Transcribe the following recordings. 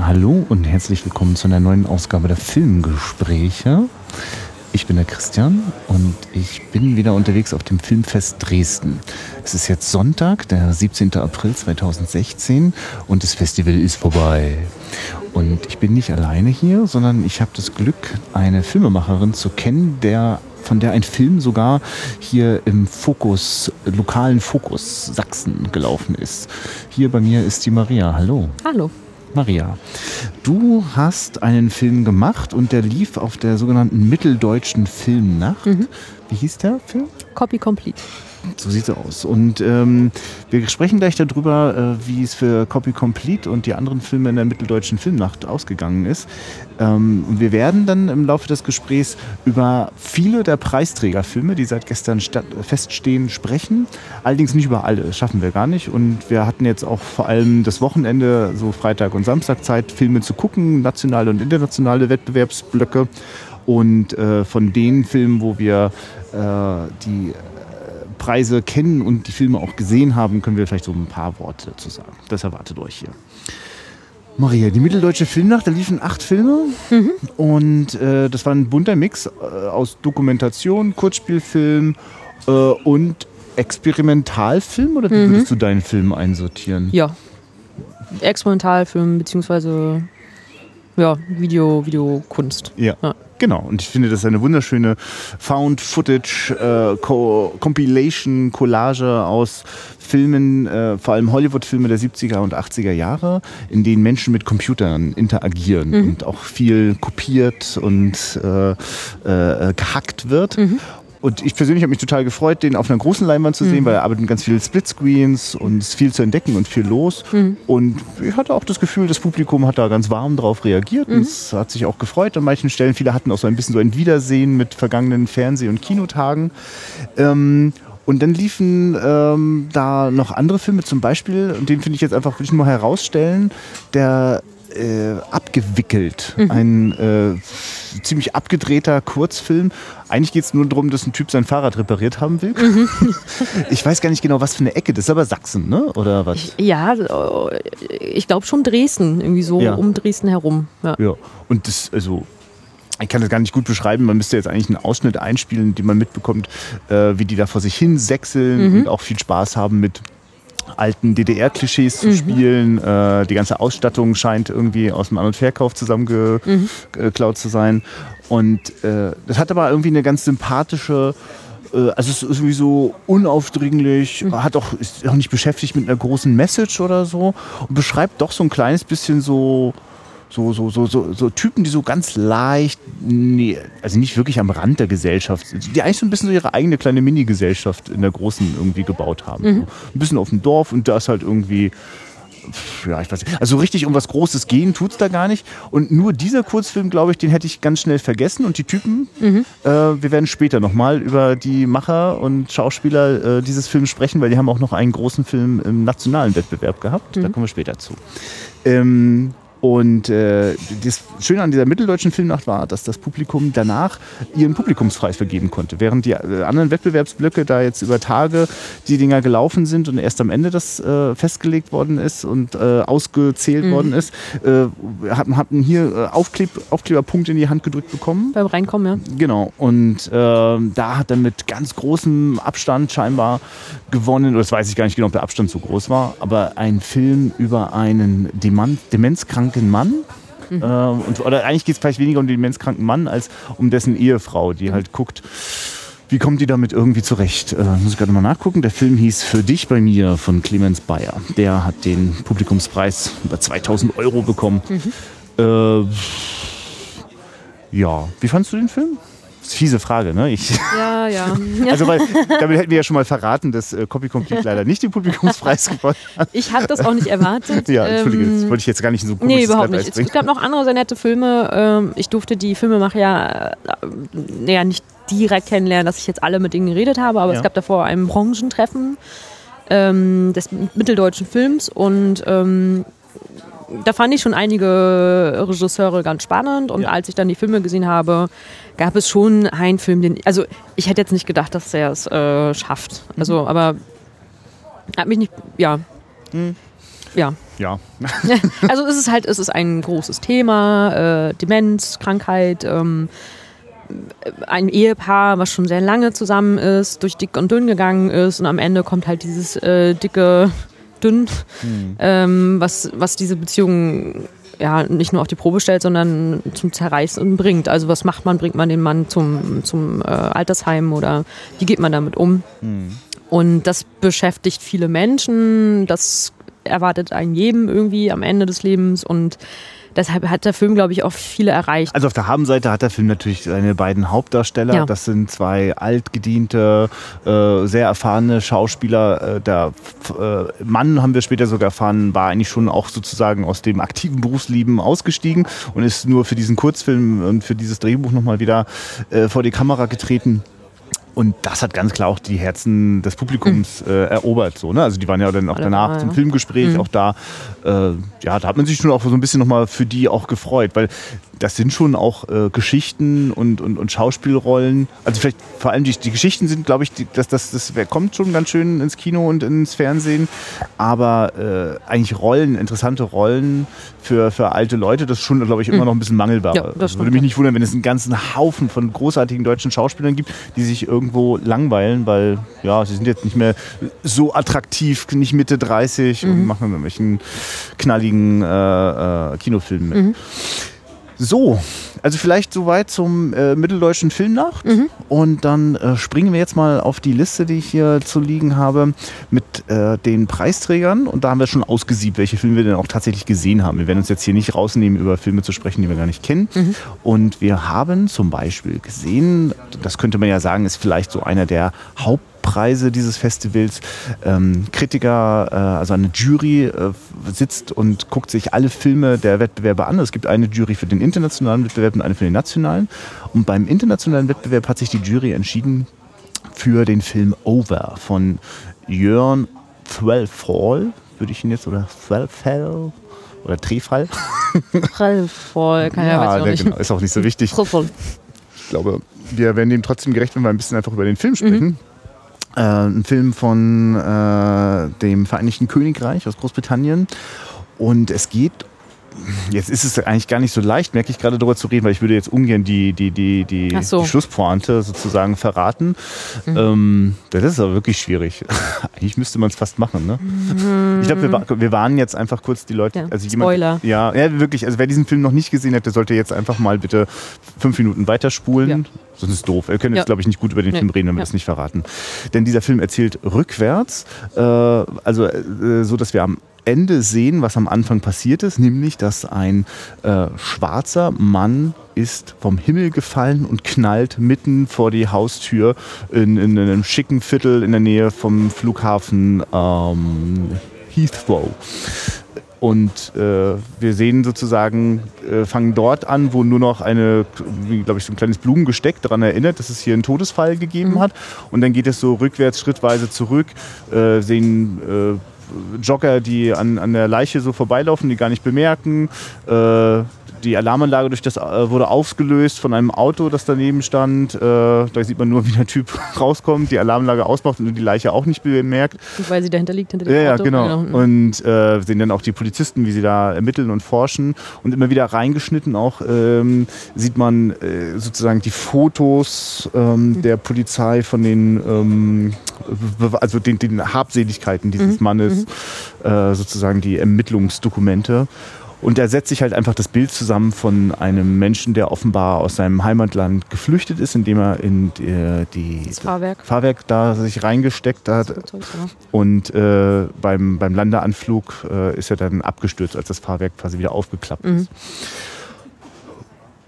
Hallo und herzlich willkommen zu einer neuen Ausgabe der Filmgespräche. Ich bin der Christian und ich bin wieder unterwegs auf dem Filmfest Dresden. Es ist jetzt Sonntag, der 17. April 2016 und das Festival ist vorbei. Und ich bin nicht alleine hier, sondern ich habe das Glück, eine Filmemacherin zu kennen, der von der ein Film sogar hier im Fokus, lokalen Fokus Sachsen gelaufen ist. Hier bei mir ist die Maria. Hallo. Hallo. Maria, du hast einen Film gemacht und der lief auf der sogenannten Mitteldeutschen Filmnacht. Mhm. Wie hieß der Film? Copy Complete. So sieht es aus. Und ähm, wir sprechen gleich darüber, äh, wie es für Copy Complete und die anderen Filme in der Mitteldeutschen Filmnacht ausgegangen ist. Ähm, und wir werden dann im Laufe des Gesprächs über viele der Preisträgerfilme, die seit gestern feststehen, sprechen. Allerdings nicht über alle, das schaffen wir gar nicht. Und wir hatten jetzt auch vor allem das Wochenende, so Freitag und Samstag Zeit, Filme zu gucken, nationale und internationale Wettbewerbsblöcke. Und äh, von den Filmen, wo wir äh, die Preise kennen und die Filme auch gesehen haben, können wir vielleicht so ein paar Worte dazu sagen. Das erwartet euch hier. Maria, die Mitteldeutsche Filmnacht, da liefen acht Filme mhm. und äh, das war ein bunter Mix äh, aus Dokumentation, Kurzspielfilm äh, und Experimentalfilm oder wie mhm. würdest du deinen Film einsortieren? Ja, Experimentalfilm beziehungsweise ja, Video, Videokunst. Ja. ja. Genau, und ich finde, das ist eine wunderschöne Found-Footage, äh, Co Compilation, Collage aus Filmen, äh, vor allem Hollywood-Filme der 70er und 80er Jahre, in denen Menschen mit Computern interagieren mhm. und auch viel kopiert und äh, äh gehackt wird. Mhm. Und ich persönlich habe mich total gefreut, den auf einer großen Leinwand zu sehen, mhm. weil er arbeitet mit ganz vielen Splitscreens und es ist viel zu entdecken und viel los. Mhm. Und ich hatte auch das Gefühl, das Publikum hat da ganz warm drauf reagiert mhm. und es hat sich auch gefreut an manchen Stellen. Viele hatten auch so ein bisschen so ein Wiedersehen mit vergangenen Fernseh- und Kinotagen. Ähm, und dann liefen ähm, da noch andere Filme, zum Beispiel, und den finde ich jetzt einfach, will ich nur herausstellen, der äh, abgewickelt. Mhm. Ein äh, ziemlich abgedrehter Kurzfilm. Eigentlich geht es nur darum, dass ein Typ sein Fahrrad repariert haben will. Mhm. Ich weiß gar nicht genau, was für eine Ecke. Das ist aber Sachsen, ne? Oder was? Ja, ich glaube schon Dresden, irgendwie so ja. um Dresden herum. Ja. ja. Und das, also ich kann das gar nicht gut beschreiben. Man müsste jetzt eigentlich einen Ausschnitt einspielen, den man mitbekommt, äh, wie die da vor sich hin sechseln mhm. und auch viel Spaß haben mit alten DDR-Klischees zu mhm. spielen. Äh, die ganze Ausstattung scheint irgendwie aus dem An- und Verkauf zusammengeklaut mhm. zu sein. Und äh, das hat aber irgendwie eine ganz sympathische äh, also es ist irgendwie so unaufdringlich, mhm. hat auch, ist auch nicht beschäftigt mit einer großen Message oder so und beschreibt doch so ein kleines bisschen so so, so, so, so, so Typen, die so ganz leicht, nee, also nicht wirklich am Rand der Gesellschaft, die eigentlich so ein bisschen so ihre eigene kleine Mini-Gesellschaft in der großen irgendwie gebaut haben. Mhm. Ein bisschen auf dem Dorf und da ist halt irgendwie ja, ich weiß nicht. Also richtig um was Großes gehen tut es da gar nicht. Und nur dieser Kurzfilm, glaube ich, den hätte ich ganz schnell vergessen. Und die Typen, mhm. äh, wir werden später nochmal über die Macher und Schauspieler äh, dieses Films sprechen, weil die haben auch noch einen großen Film im nationalen Wettbewerb gehabt. Mhm. Da kommen wir später zu. Ähm, und äh, das Schöne an dieser mitteldeutschen Filmnacht war, dass das Publikum danach ihren Publikumspreis vergeben konnte. Während die äh, anderen Wettbewerbsblöcke da jetzt über Tage die Dinger gelaufen sind und erst am Ende das äh, festgelegt worden ist und äh, ausgezählt mhm. worden ist, äh, hatten, hatten hier äh, Aufkleb, Aufkleberpunkte in die Hand gedrückt bekommen. Beim Reinkommen, ja. Genau. Und ähm, da hat er mit ganz großem Abstand scheinbar gewonnen. Oder das weiß ich gar nicht genau, ob der Abstand so groß war. Aber ein Film über einen Demenzkranken demenzkranken Mann. Mhm. Äh, und, oder eigentlich geht es vielleicht weniger um den demenzkranken Mann als um dessen Ehefrau, die halt guckt, wie kommt die damit irgendwie zurecht? Äh, muss ich gerade mal nachgucken. Der Film hieß Für dich bei mir von Clemens Bayer. Der hat den Publikumspreis über 2000 Euro bekommen. Mhm. Äh, ja, wie fandest du den Film? Fiese Frage, ne? Ich, ja, ja. Also, weil damit hätten wir ja schon mal verraten, dass äh, Copy Complete leider nicht den Publikumspreis gewonnen hat. Ich habe das auch nicht erwartet. ja, entschuldige, das ähm, wollte ich jetzt gar nicht so gut Nee, überhaupt nicht. Es gab noch andere sehr nette Filme. Ähm, ich durfte die Filmemacher ja, äh, ja nicht direkt kennenlernen, dass ich jetzt alle mit denen geredet habe, aber ja. es gab davor ein Branchentreffen ähm, des mitteldeutschen Films und ähm, da fand ich schon einige Regisseure ganz spannend und ja. als ich dann die Filme gesehen habe, gab es schon einen Film, den, also ich hätte jetzt nicht gedacht, dass er es äh, schafft. Also, mhm. aber hat mich nicht, ja. Mhm. ja. Ja. also es ist halt, es ist ein großes Thema, äh, Demenz, Krankheit, ähm, ein Ehepaar, was schon sehr lange zusammen ist, durch dick und dünn gegangen ist und am Ende kommt halt dieses äh, dicke dünn, mhm. ähm, was, was diese Beziehung ja nicht nur auf die Probe stellt, sondern zum Zerreißen bringt. Also was macht man? Bringt man den Mann zum, zum äh, Altersheim oder wie geht man damit um? Mhm. Und das beschäftigt viele Menschen, das erwartet einen jedem irgendwie am Ende des Lebens und deshalb hat der Film, glaube ich, auch viele erreicht. Also auf der Habenseite hat der Film natürlich seine beiden Hauptdarsteller. Ja. Das sind zwei altgediente, äh, sehr erfahrene Schauspieler. Äh, der äh, Mann, haben wir später sogar erfahren, war eigentlich schon auch sozusagen aus dem aktiven Berufsleben ausgestiegen und ist nur für diesen Kurzfilm und für dieses Drehbuch nochmal wieder äh, vor die Kamera getreten. Und das hat ganz klar auch die Herzen des Publikums mhm. äh, erobert. So, ne? Also die waren ja dann auch Alle danach war, zum ja. Filmgespräch mhm. auch da. Äh, ja, da hat man sich schon auch so ein bisschen nochmal für die auch gefreut, weil das sind schon auch äh, Geschichten und, und, und Schauspielrollen. Also vielleicht vor allem die, die Geschichten sind, glaube ich, die, das, das, das kommt schon ganz schön ins Kino und ins Fernsehen. Aber äh, eigentlich Rollen, interessante Rollen für, für alte Leute, das ist schon, glaube ich, immer hm. noch ein bisschen mangelbar. Ja, das würde mich nicht wundern, wenn es einen ganzen Haufen von großartigen deutschen Schauspielern gibt, die sich irgendwo langweilen, weil ja, sie sind jetzt nicht mehr so attraktiv, nicht Mitte 30 mhm. und machen irgendwelchen knalligen äh, äh, Kinofilmen mit. Mhm. So, also vielleicht soweit zum äh, Mitteldeutschen Filmnacht. Mhm. Und dann äh, springen wir jetzt mal auf die Liste, die ich hier zu liegen habe, mit äh, den Preisträgern. Und da haben wir schon ausgesiebt, welche Filme wir denn auch tatsächlich gesehen haben. Wir werden uns jetzt hier nicht rausnehmen, über Filme zu sprechen, die wir gar nicht kennen. Mhm. Und wir haben zum Beispiel gesehen, das könnte man ja sagen, ist vielleicht so einer der Haupt Preise dieses Festivals. Ähm, Kritiker, äh, also eine Jury äh, sitzt und guckt sich alle Filme der Wettbewerbe an. Es gibt eine Jury für den internationalen Wettbewerb und eine für den nationalen. Und beim internationalen Wettbewerb hat sich die Jury entschieden für den Film Over von Jörn Thwelfall, würde ich ihn jetzt, oder Thwelfall oder Trefall. Trefall, kann ja, ja nicht. Genau, ist auch nicht so wichtig. Ich glaube, wir werden dem trotzdem gerecht, wenn wir ein bisschen einfach über den Film sprechen. Mhm. Äh, ein Film von äh, dem Vereinigten Königreich aus Großbritannien. Und es geht jetzt ist es eigentlich gar nicht so leicht, merke ich gerade darüber zu reden, weil ich würde jetzt ungern die, die, die, die, so. die Schlusspointe sozusagen verraten. Mhm. Ähm, das ist aber wirklich schwierig. eigentlich müsste man es fast machen. Ne? Mhm. Ich glaube, wir, wir warnen jetzt einfach kurz die Leute. Ja, also jemand, Spoiler. Ja, ja, wirklich. Also wer diesen Film noch nicht gesehen hat, der sollte jetzt einfach mal bitte fünf Minuten weiterspulen. Ja. Sonst ist es doof. Wir können jetzt, glaube ich, nicht gut über den nee. Film reden, wenn wir das nicht verraten. Denn dieser Film erzählt rückwärts, äh, also äh, so, dass wir am Ende sehen, was am Anfang passiert ist, nämlich dass ein äh, schwarzer Mann ist vom Himmel gefallen und knallt mitten vor die Haustür in, in einem schicken Viertel in der Nähe vom Flughafen ähm, Heathrow. Und äh, wir sehen sozusagen, äh, fangen dort an, wo nur noch eine, glaube ich, so ein kleines Blumengesteck daran erinnert, dass es hier einen Todesfall gegeben mhm. hat. Und dann geht es so rückwärts, schrittweise zurück, äh, sehen äh, Jogger, die an, an der Leiche so vorbeilaufen, die gar nicht bemerken. Äh, die Alarmanlage durch das äh, wurde aufgelöst von einem Auto, das daneben stand. Äh, da sieht man nur, wie der Typ rauskommt, die Alarmanlage ausmacht und die Leiche auch nicht bemerkt. Weil sie dahinter liegt, hinter dem ja, Auto. Ja, genau. genau. Und äh, sehen dann auch die Polizisten, wie sie da ermitteln und forschen. Und immer wieder reingeschnitten auch ähm, sieht man äh, sozusagen die Fotos ähm, mhm. der Polizei von den, ähm, also den, den Habseligkeiten dieses mhm. Mannes, mhm. Äh, sozusagen die Ermittlungsdokumente. Und da setzt sich halt einfach das Bild zusammen von einem Menschen, der offenbar aus seinem Heimatland geflüchtet ist, indem er in die, die das Fahrwerk. Fahrwerk da sich reingesteckt hat. Und äh, beim, beim Landeanflug äh, ist er dann abgestürzt, als das Fahrwerk quasi wieder aufgeklappt mhm. ist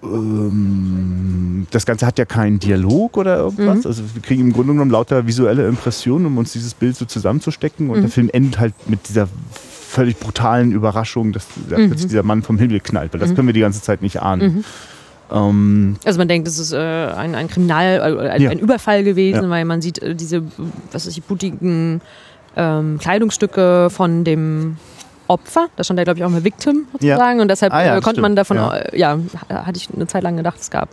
ähm, das Ganze hat ja keinen Dialog oder irgendwas. Mhm. Also wir kriegen im Grunde genommen lauter visuelle Impressionen, um uns dieses Bild so zusammenzustecken. Und mhm. der Film endet halt mit dieser völlig brutalen Überraschung, dass mhm. dieser Mann vom Himmel knallt, weil das mhm. können wir die ganze Zeit nicht ahnen. Mhm. Ähm, also man denkt, es ist äh, ein, ein Kriminal, äh, ein, ja. ein, Überfall gewesen, ja. weil man sieht äh, diese, was ist die blutigen ähm, Kleidungsstücke von dem Opfer. Da stand ja, glaube ich, auch mal Victim sozusagen. Ja. Und deshalb ah, äh, konnte man davon, ja. Ja, hatte ich eine Zeit lang gedacht, es gab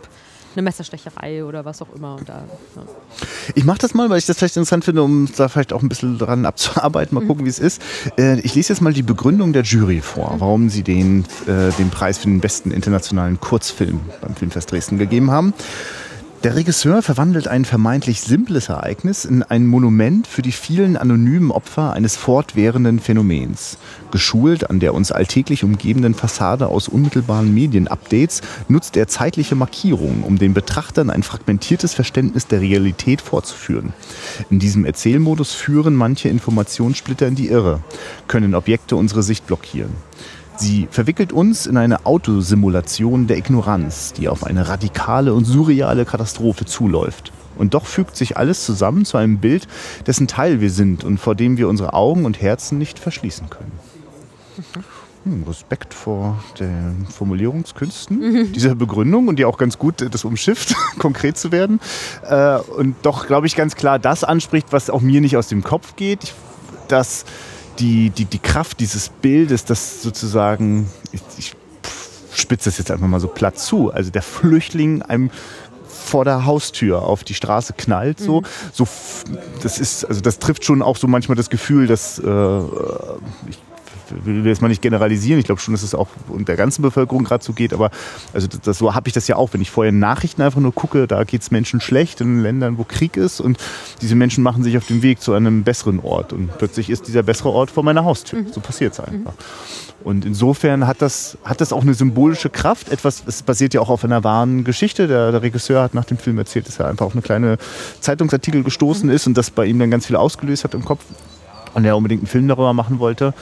eine Messerstecherei oder was auch immer. Da, ja. Ich mache das mal, weil ich das vielleicht interessant finde, um da vielleicht auch ein bisschen dran abzuarbeiten, mal mhm. gucken, wie es ist. Äh, ich lese jetzt mal die Begründung der Jury vor, mhm. warum sie den, äh, den Preis für den besten internationalen Kurzfilm beim Filmfest Dresden gegeben haben. Der Regisseur verwandelt ein vermeintlich simples Ereignis in ein Monument für die vielen anonymen Opfer eines fortwährenden Phänomens. Geschult an der uns alltäglich umgebenden Fassade aus unmittelbaren Medienupdates nutzt er zeitliche Markierungen, um den Betrachtern ein fragmentiertes Verständnis der Realität vorzuführen. In diesem Erzählmodus führen manche Informationssplitter in die Irre, können Objekte unsere Sicht blockieren. Sie verwickelt uns in eine Autosimulation der Ignoranz, die auf eine radikale und surreale Katastrophe zuläuft. Und doch fügt sich alles zusammen zu einem Bild, dessen Teil wir sind und vor dem wir unsere Augen und Herzen nicht verschließen können. Hm, Respekt vor den Formulierungskünsten mhm. dieser Begründung und die auch ganz gut das umschifft, konkret zu werden. Äh, und doch, glaube ich, ganz klar das anspricht, was auch mir nicht aus dem Kopf geht, dass die, die, die Kraft dieses Bildes, das sozusagen, ich, ich spitze das jetzt einfach mal so platt zu, also der Flüchtling einem vor der Haustür auf die Straße knallt, so, mhm. so das ist, also das trifft schon auch so manchmal das Gefühl, dass äh, ich will jetzt mal nicht generalisieren, ich glaube schon, dass es auch der ganzen Bevölkerung gerade so geht, aber also das, das so habe ich das ja auch, wenn ich vorher Nachrichten einfach nur gucke, da geht es Menschen schlecht in Ländern, wo Krieg ist und diese Menschen machen sich auf den Weg zu einem besseren Ort und plötzlich ist dieser bessere Ort vor meiner Haustür. Mhm. So passiert es einfach. Und insofern hat das, hat das auch eine symbolische Kraft. Etwas, es basiert ja auch auf einer wahren Geschichte. Der, der Regisseur hat nach dem Film erzählt, dass er einfach auf eine kleine Zeitungsartikel gestoßen mhm. ist und das bei ihm dann ganz viel ausgelöst hat im Kopf und er unbedingt einen Film darüber machen wollte.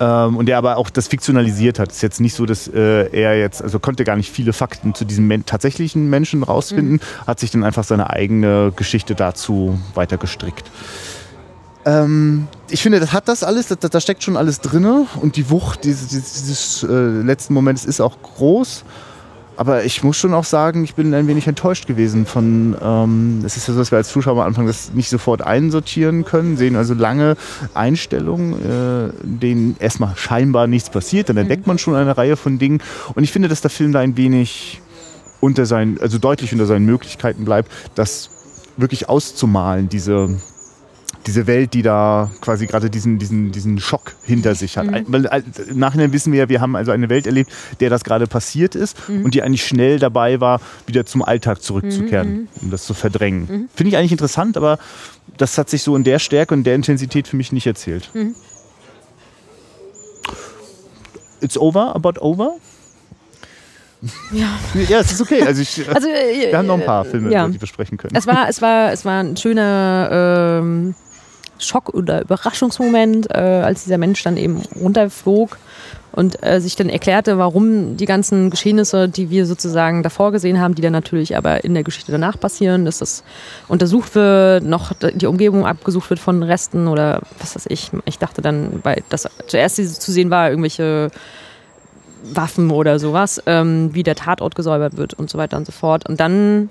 Ähm, und der aber auch das fiktionalisiert hat. Es ist jetzt nicht so, dass äh, er jetzt, also konnte gar nicht viele Fakten zu diesem men tatsächlichen Menschen rausfinden, mhm. hat sich dann einfach seine eigene Geschichte dazu weiter gestrickt. Ähm, ich finde, das hat das alles, da, da steckt schon alles drin und die Wucht dieses, dieses äh, letzten Moments ist auch groß. Aber ich muss schon auch sagen, ich bin ein wenig enttäuscht gewesen von, ähm, es ist ja so, dass wir als Zuschauer am Anfang das nicht sofort einsortieren können, sehen also lange Einstellungen, äh, denen erstmal scheinbar nichts passiert, dann entdeckt mhm. man schon eine Reihe von Dingen und ich finde, dass der Film da ein wenig unter seinen, also deutlich unter seinen Möglichkeiten bleibt, das wirklich auszumalen, diese, diese Welt, die da quasi gerade diesen, diesen, diesen Schock hinter sich hat. Mhm. Weil, Im Nachhinein wissen wir ja, wir haben also eine Welt erlebt, der das gerade passiert ist mhm. und die eigentlich schnell dabei war, wieder zum Alltag zurückzukehren, mhm. um das zu verdrängen. Mhm. Finde ich eigentlich interessant, aber das hat sich so in der Stärke und der Intensität für mich nicht erzählt. Mhm. It's over, about over? Ja. ja, es ist okay. Also, ich, also äh, wir haben noch ein paar Filme, ja. die wir sprechen können. Es war, es war, es war ein schöner ähm, Schock- oder Überraschungsmoment, äh, als dieser Mensch dann eben runterflog und äh, sich dann erklärte, warum die ganzen Geschehnisse, die wir sozusagen davor gesehen haben, die dann natürlich aber in der Geschichte danach passieren, dass das untersucht wird, noch die Umgebung abgesucht wird von Resten oder was weiß ich. Ich dachte dann, weil das zuerst zu sehen war, irgendwelche Waffen oder sowas, ähm, wie der Tatort gesäubert wird und so weiter und so fort. Und dann,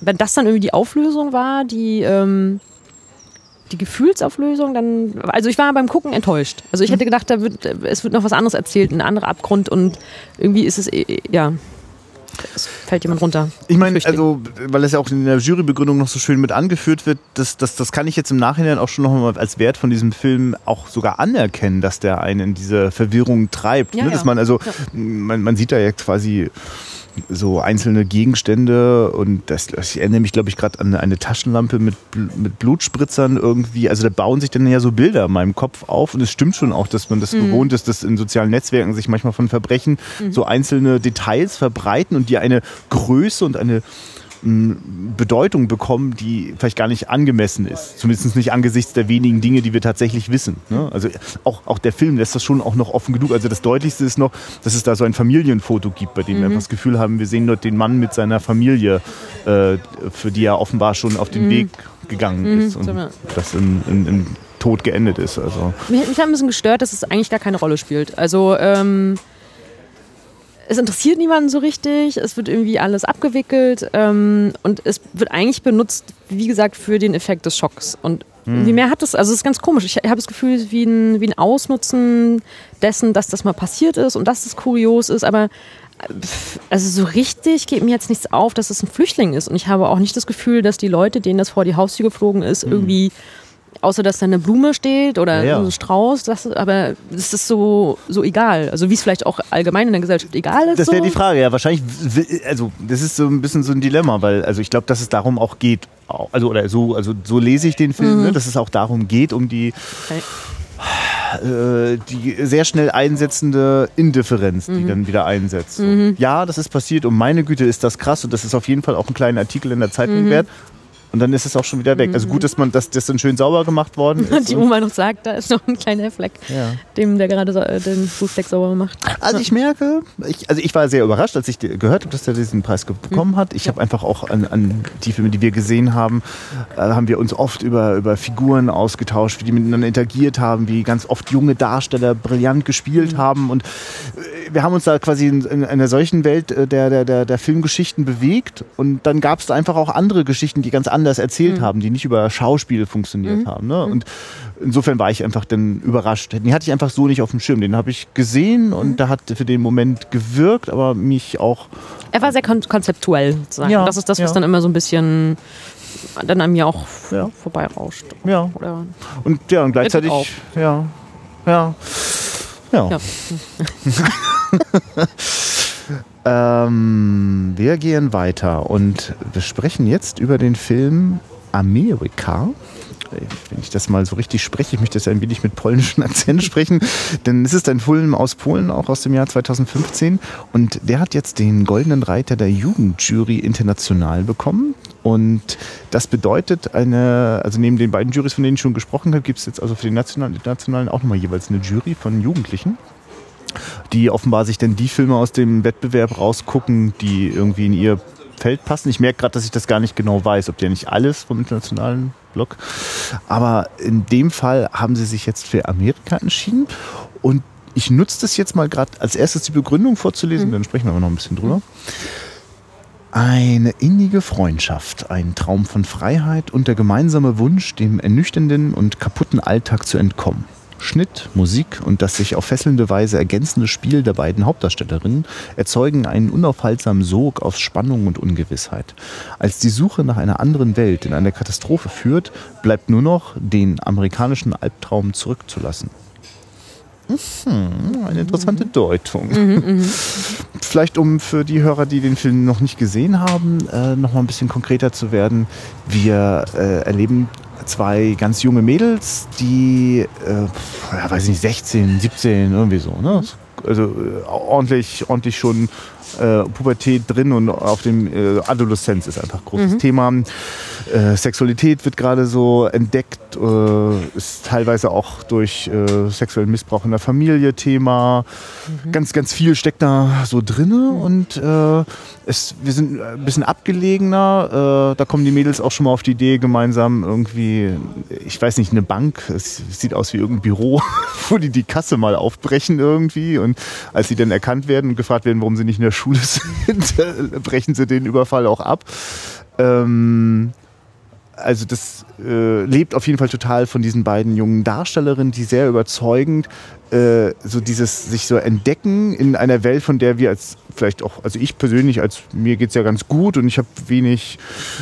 wenn das dann irgendwie die Auflösung war, die ähm, die Gefühlsauflösung, dann, also ich war beim Gucken enttäuscht. Also ich hätte gedacht, da wird, es wird noch was anderes erzählt, ein anderer Abgrund und irgendwie ist es, äh, ja, es fällt jemand runter. Ich meine, also, weil es ja auch in der Jurybegründung noch so schön mit angeführt wird, das, das, das kann ich jetzt im Nachhinein auch schon noch mal als Wert von diesem Film auch sogar anerkennen, dass der einen in diese Verwirrung treibt. Ja, ne? Dass man also, ja. man, man sieht da ja quasi so einzelne Gegenstände und das, ich erinnere mich, glaube ich, gerade an eine Taschenlampe mit, mit Blutspritzern irgendwie. Also da bauen sich dann ja so Bilder in meinem Kopf auf und es stimmt schon auch, dass man das mhm. gewohnt ist, dass in sozialen Netzwerken sich manchmal von Verbrechen mhm. so einzelne Details verbreiten und die eine Größe und eine Bedeutung bekommen, die vielleicht gar nicht angemessen ist. Zumindest nicht angesichts der wenigen Dinge, die wir tatsächlich wissen. Ne? Also auch, auch der Film lässt das schon auch noch offen genug. Also das Deutlichste ist noch, dass es da so ein Familienfoto gibt, bei dem mhm. wir einfach das Gefühl haben, wir sehen dort den Mann mit seiner Familie, äh, für die er offenbar schon auf den mhm. Weg gegangen mhm. ist und das in, in, in Tod geendet ist. Also. Mich, mich hat ein bisschen gestört, dass es eigentlich gar keine Rolle spielt. Also ähm es interessiert niemanden so richtig, es wird irgendwie alles abgewickelt ähm, und es wird eigentlich benutzt, wie gesagt, für den Effekt des Schocks. Und Wie mehr hat es, also es ist ganz komisch. Ich habe das Gefühl, wie ein, wie ein Ausnutzen dessen, dass das mal passiert ist und dass es kurios ist, aber also so richtig geht mir jetzt nichts auf, dass es ein Flüchtling ist. Und ich habe auch nicht das Gefühl, dass die Leute, denen das vor die Haustür geflogen ist, mhm. irgendwie außer dass da eine Blume steht oder ja, ja. ein Strauß, das, aber es ist so, so egal. Also wie es vielleicht auch allgemein in der Gesellschaft egal ist. Das wäre so. die Frage, ja. Wahrscheinlich, also das ist so ein bisschen so ein Dilemma, weil also ich glaube, dass es darum auch geht, also oder so, also so lese ich den Film, mhm. ne, dass es auch darum geht, um die okay. Äh, die sehr schnell einsetzende Indifferenz, die mhm. dann wieder einsetzt. Mhm. Ja, das ist passiert und meine Güte ist das krass und das ist auf jeden Fall auch ein kleiner Artikel in der Zeitung mhm. wert. Und dann ist es auch schon wieder weg. Also gut, dass man dass das dann schön sauber gemacht worden ist. Und die Oma noch sagt, da ist noch ein kleiner Fleck, ja. dem der gerade so, äh, den Fußfleck sauber macht. Also ich merke, ich, also ich war sehr überrascht, als ich gehört habe, dass er diesen Preis bekommen hat. Ich ja. habe einfach auch an, an, die Filme, die wir gesehen haben, äh, haben wir uns oft über, über Figuren ausgetauscht, wie die miteinander interagiert haben, wie ganz oft junge Darsteller brillant gespielt mhm. haben. Und äh, wir haben uns da quasi in, in einer solchen Welt äh, der, der, der, der Filmgeschichten bewegt. Und dann gab es da einfach auch andere Geschichten, die ganz anders anders erzählt mhm. haben, die nicht über Schauspiel funktioniert mhm. haben. Ne? Mhm. Und insofern war ich einfach dann überrascht. Den hatte ich einfach so nicht auf dem Schirm. Den habe ich gesehen und mhm. da hat für den Moment gewirkt, aber mich auch. Er war sehr kon konzeptuell sozusagen. Ja, das ist das, was ja. dann immer so ein bisschen dann an mir auch ja. vorbeirauscht. Ja. Oder und ja, und gleichzeitig. Ja. Ja. Ja. ja. Ähm, wir gehen weiter und wir sprechen jetzt über den Film Amerika. Wenn ich das mal so richtig spreche, ich möchte das ein wenig mit polnischem Akzent sprechen, denn es ist ein Film aus Polen, auch aus dem Jahr 2015. Und der hat jetzt den Goldenen Reiter der Jugendjury international bekommen. Und das bedeutet eine, also neben den beiden Jurys, von denen ich schon gesprochen habe, gibt es jetzt also für den nationalen und internationalen auch nochmal jeweils eine Jury von Jugendlichen die offenbar sich denn die Filme aus dem Wettbewerb rausgucken, die irgendwie in ihr Feld passen. Ich merke gerade, dass ich das gar nicht genau weiß, ob der nicht alles vom internationalen Blog. Aber in dem Fall haben sie sich jetzt für Amerika entschieden. Und ich nutze das jetzt mal gerade als erstes die Begründung vorzulesen, mhm. dann sprechen wir aber noch ein bisschen drüber. Eine innige Freundschaft, ein Traum von Freiheit und der gemeinsame Wunsch, dem ernüchternden und kaputten Alltag zu entkommen. Schnitt, Musik und das sich auf fesselnde Weise ergänzende Spiel der beiden Hauptdarstellerinnen erzeugen einen unaufhaltsamen Sog aus Spannung und Ungewissheit. Als die Suche nach einer anderen Welt in eine Katastrophe führt, bleibt nur noch, den amerikanischen Albtraum zurückzulassen. Mhm, eine interessante Deutung. Mhm, mh. Vielleicht um für die Hörer, die den Film noch nicht gesehen haben, äh, noch mal ein bisschen konkreter zu werden. Wir äh, erleben zwei ganz junge Mädels, die, äh, ja, weiß nicht, 16, 17, irgendwie so. Ne? Also äh, ordentlich, ordentlich schon äh, Pubertät drin und auf dem äh, Adoleszenz ist einfach ein großes mhm. Thema. Äh, Sexualität wird gerade so entdeckt, äh, ist teilweise auch durch äh, sexuellen Missbrauch in der Familie Thema. Mhm. Ganz, ganz viel steckt da so drin und äh, es, wir sind ein bisschen abgelegener. da kommen die Mädels auch schon mal auf die Idee, gemeinsam irgendwie, ich weiß nicht, eine Bank, es sieht aus wie irgendein Büro, wo die die Kasse mal aufbrechen irgendwie und als sie dann erkannt werden und gefragt werden, warum sie nicht in der Schule sind, brechen sie den Überfall auch ab. Ähm, also das äh, lebt auf jeden Fall total von diesen beiden jungen Darstellerinnen, die sehr überzeugend äh, so dieses sich so entdecken in einer Welt, von der wir als vielleicht auch, also ich persönlich, als mir geht es ja ganz gut und ich habe wenig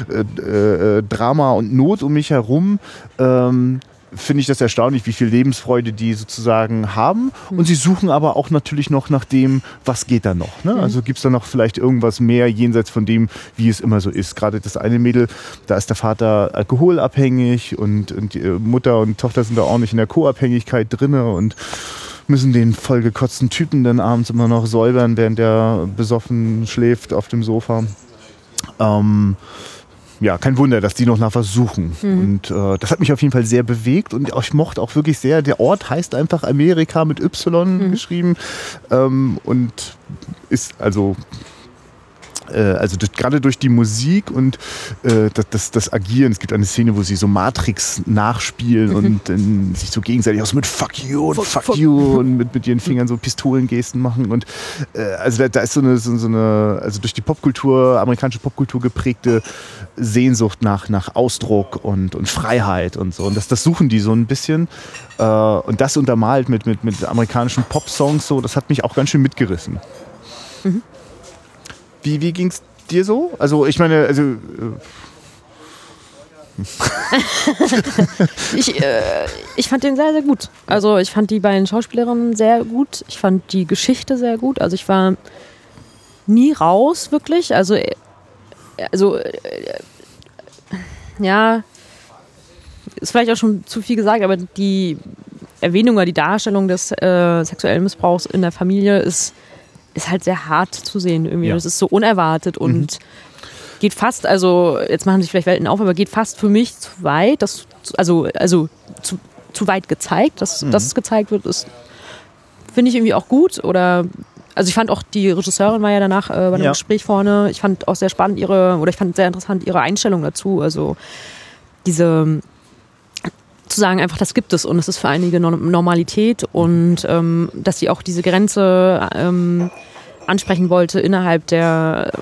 äh, äh, Drama und Not um mich herum. Ähm, finde ich das erstaunlich, wie viel Lebensfreude die sozusagen haben. Und sie suchen aber auch natürlich noch nach dem, was geht da noch. Ne? Also gibt es da noch vielleicht irgendwas mehr jenseits von dem, wie es immer so ist. Gerade das eine Mädel, da ist der Vater alkoholabhängig und, und Mutter und Tochter sind da ordentlich in der Co-Abhängigkeit drinne und müssen den vollgekotzten Typen dann abends immer noch säubern, während der besoffen schläft auf dem Sofa. Ähm, ja, kein Wunder, dass die noch nach was suchen. Mhm. Und äh, das hat mich auf jeden Fall sehr bewegt und ich mochte auch wirklich sehr, der Ort heißt einfach Amerika mit Y mhm. geschrieben ähm, und ist also also durch, gerade durch die Musik und äh, das, das, das, Agieren. Es gibt eine Szene, wo sie so Matrix nachspielen und dann sich so gegenseitig auch so mit Fuck you und Fuck, fuck, fuck. you und mit, mit ihren Fingern so Pistolengesten machen. Und äh, also da, da, ist so eine, so, so, eine, also durch die Popkultur, amerikanische Popkultur geprägte Sehnsucht nach, nach Ausdruck und, und Freiheit und so. Und das, das suchen die so ein bisschen. Äh, und das untermalt mit, mit, mit amerikanischen Pop-Songs so, das hat mich auch ganz schön mitgerissen. Mhm. Wie, wie ging es dir so? Also ich meine, also... Äh ich, äh, ich fand den sehr, sehr gut. Also ich fand die beiden Schauspielerinnen sehr gut. Ich fand die Geschichte sehr gut. Also ich war nie raus, wirklich. Also, äh, also äh, ja, ist vielleicht auch schon zu viel gesagt, aber die Erwähnung oder die Darstellung des äh, sexuellen Missbrauchs in der Familie ist ist halt sehr hart zu sehen irgendwie. Ja. Das ist so unerwartet und mhm. geht fast, also jetzt machen sich vielleicht Welten auf, aber geht fast für mich zu weit. Das, also also zu, zu weit gezeigt, dass, mhm. dass es gezeigt wird, ist finde ich irgendwie auch gut oder also ich fand auch die Regisseurin war ja danach äh, bei dem ja. Gespräch vorne. Ich fand auch sehr spannend ihre oder ich fand sehr interessant ihre Einstellung dazu. Also diese zu sagen, einfach das gibt es und es ist für einige Normalität und ähm, dass sie auch diese Grenze ähm, ansprechen wollte innerhalb der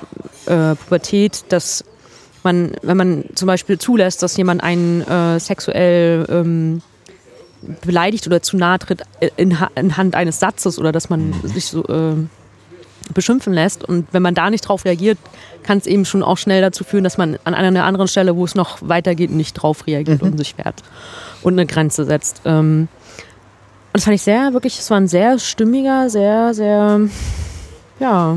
äh, Pubertät, dass man, wenn man zum Beispiel zulässt, dass jemand einen äh, sexuell ähm, beleidigt oder zu nahe tritt äh, in, in, Hand eines Satzes oder dass man sich so äh, beschimpfen lässt und wenn man da nicht drauf reagiert, kann es eben schon auch schnell dazu führen, dass man an einer anderen Stelle, wo es noch weitergeht, nicht drauf reagiert mhm. und sich wehrt und eine Grenze setzt. Ähm, und das fand ich sehr, wirklich, es war ein sehr stimmiger, sehr, sehr, ja.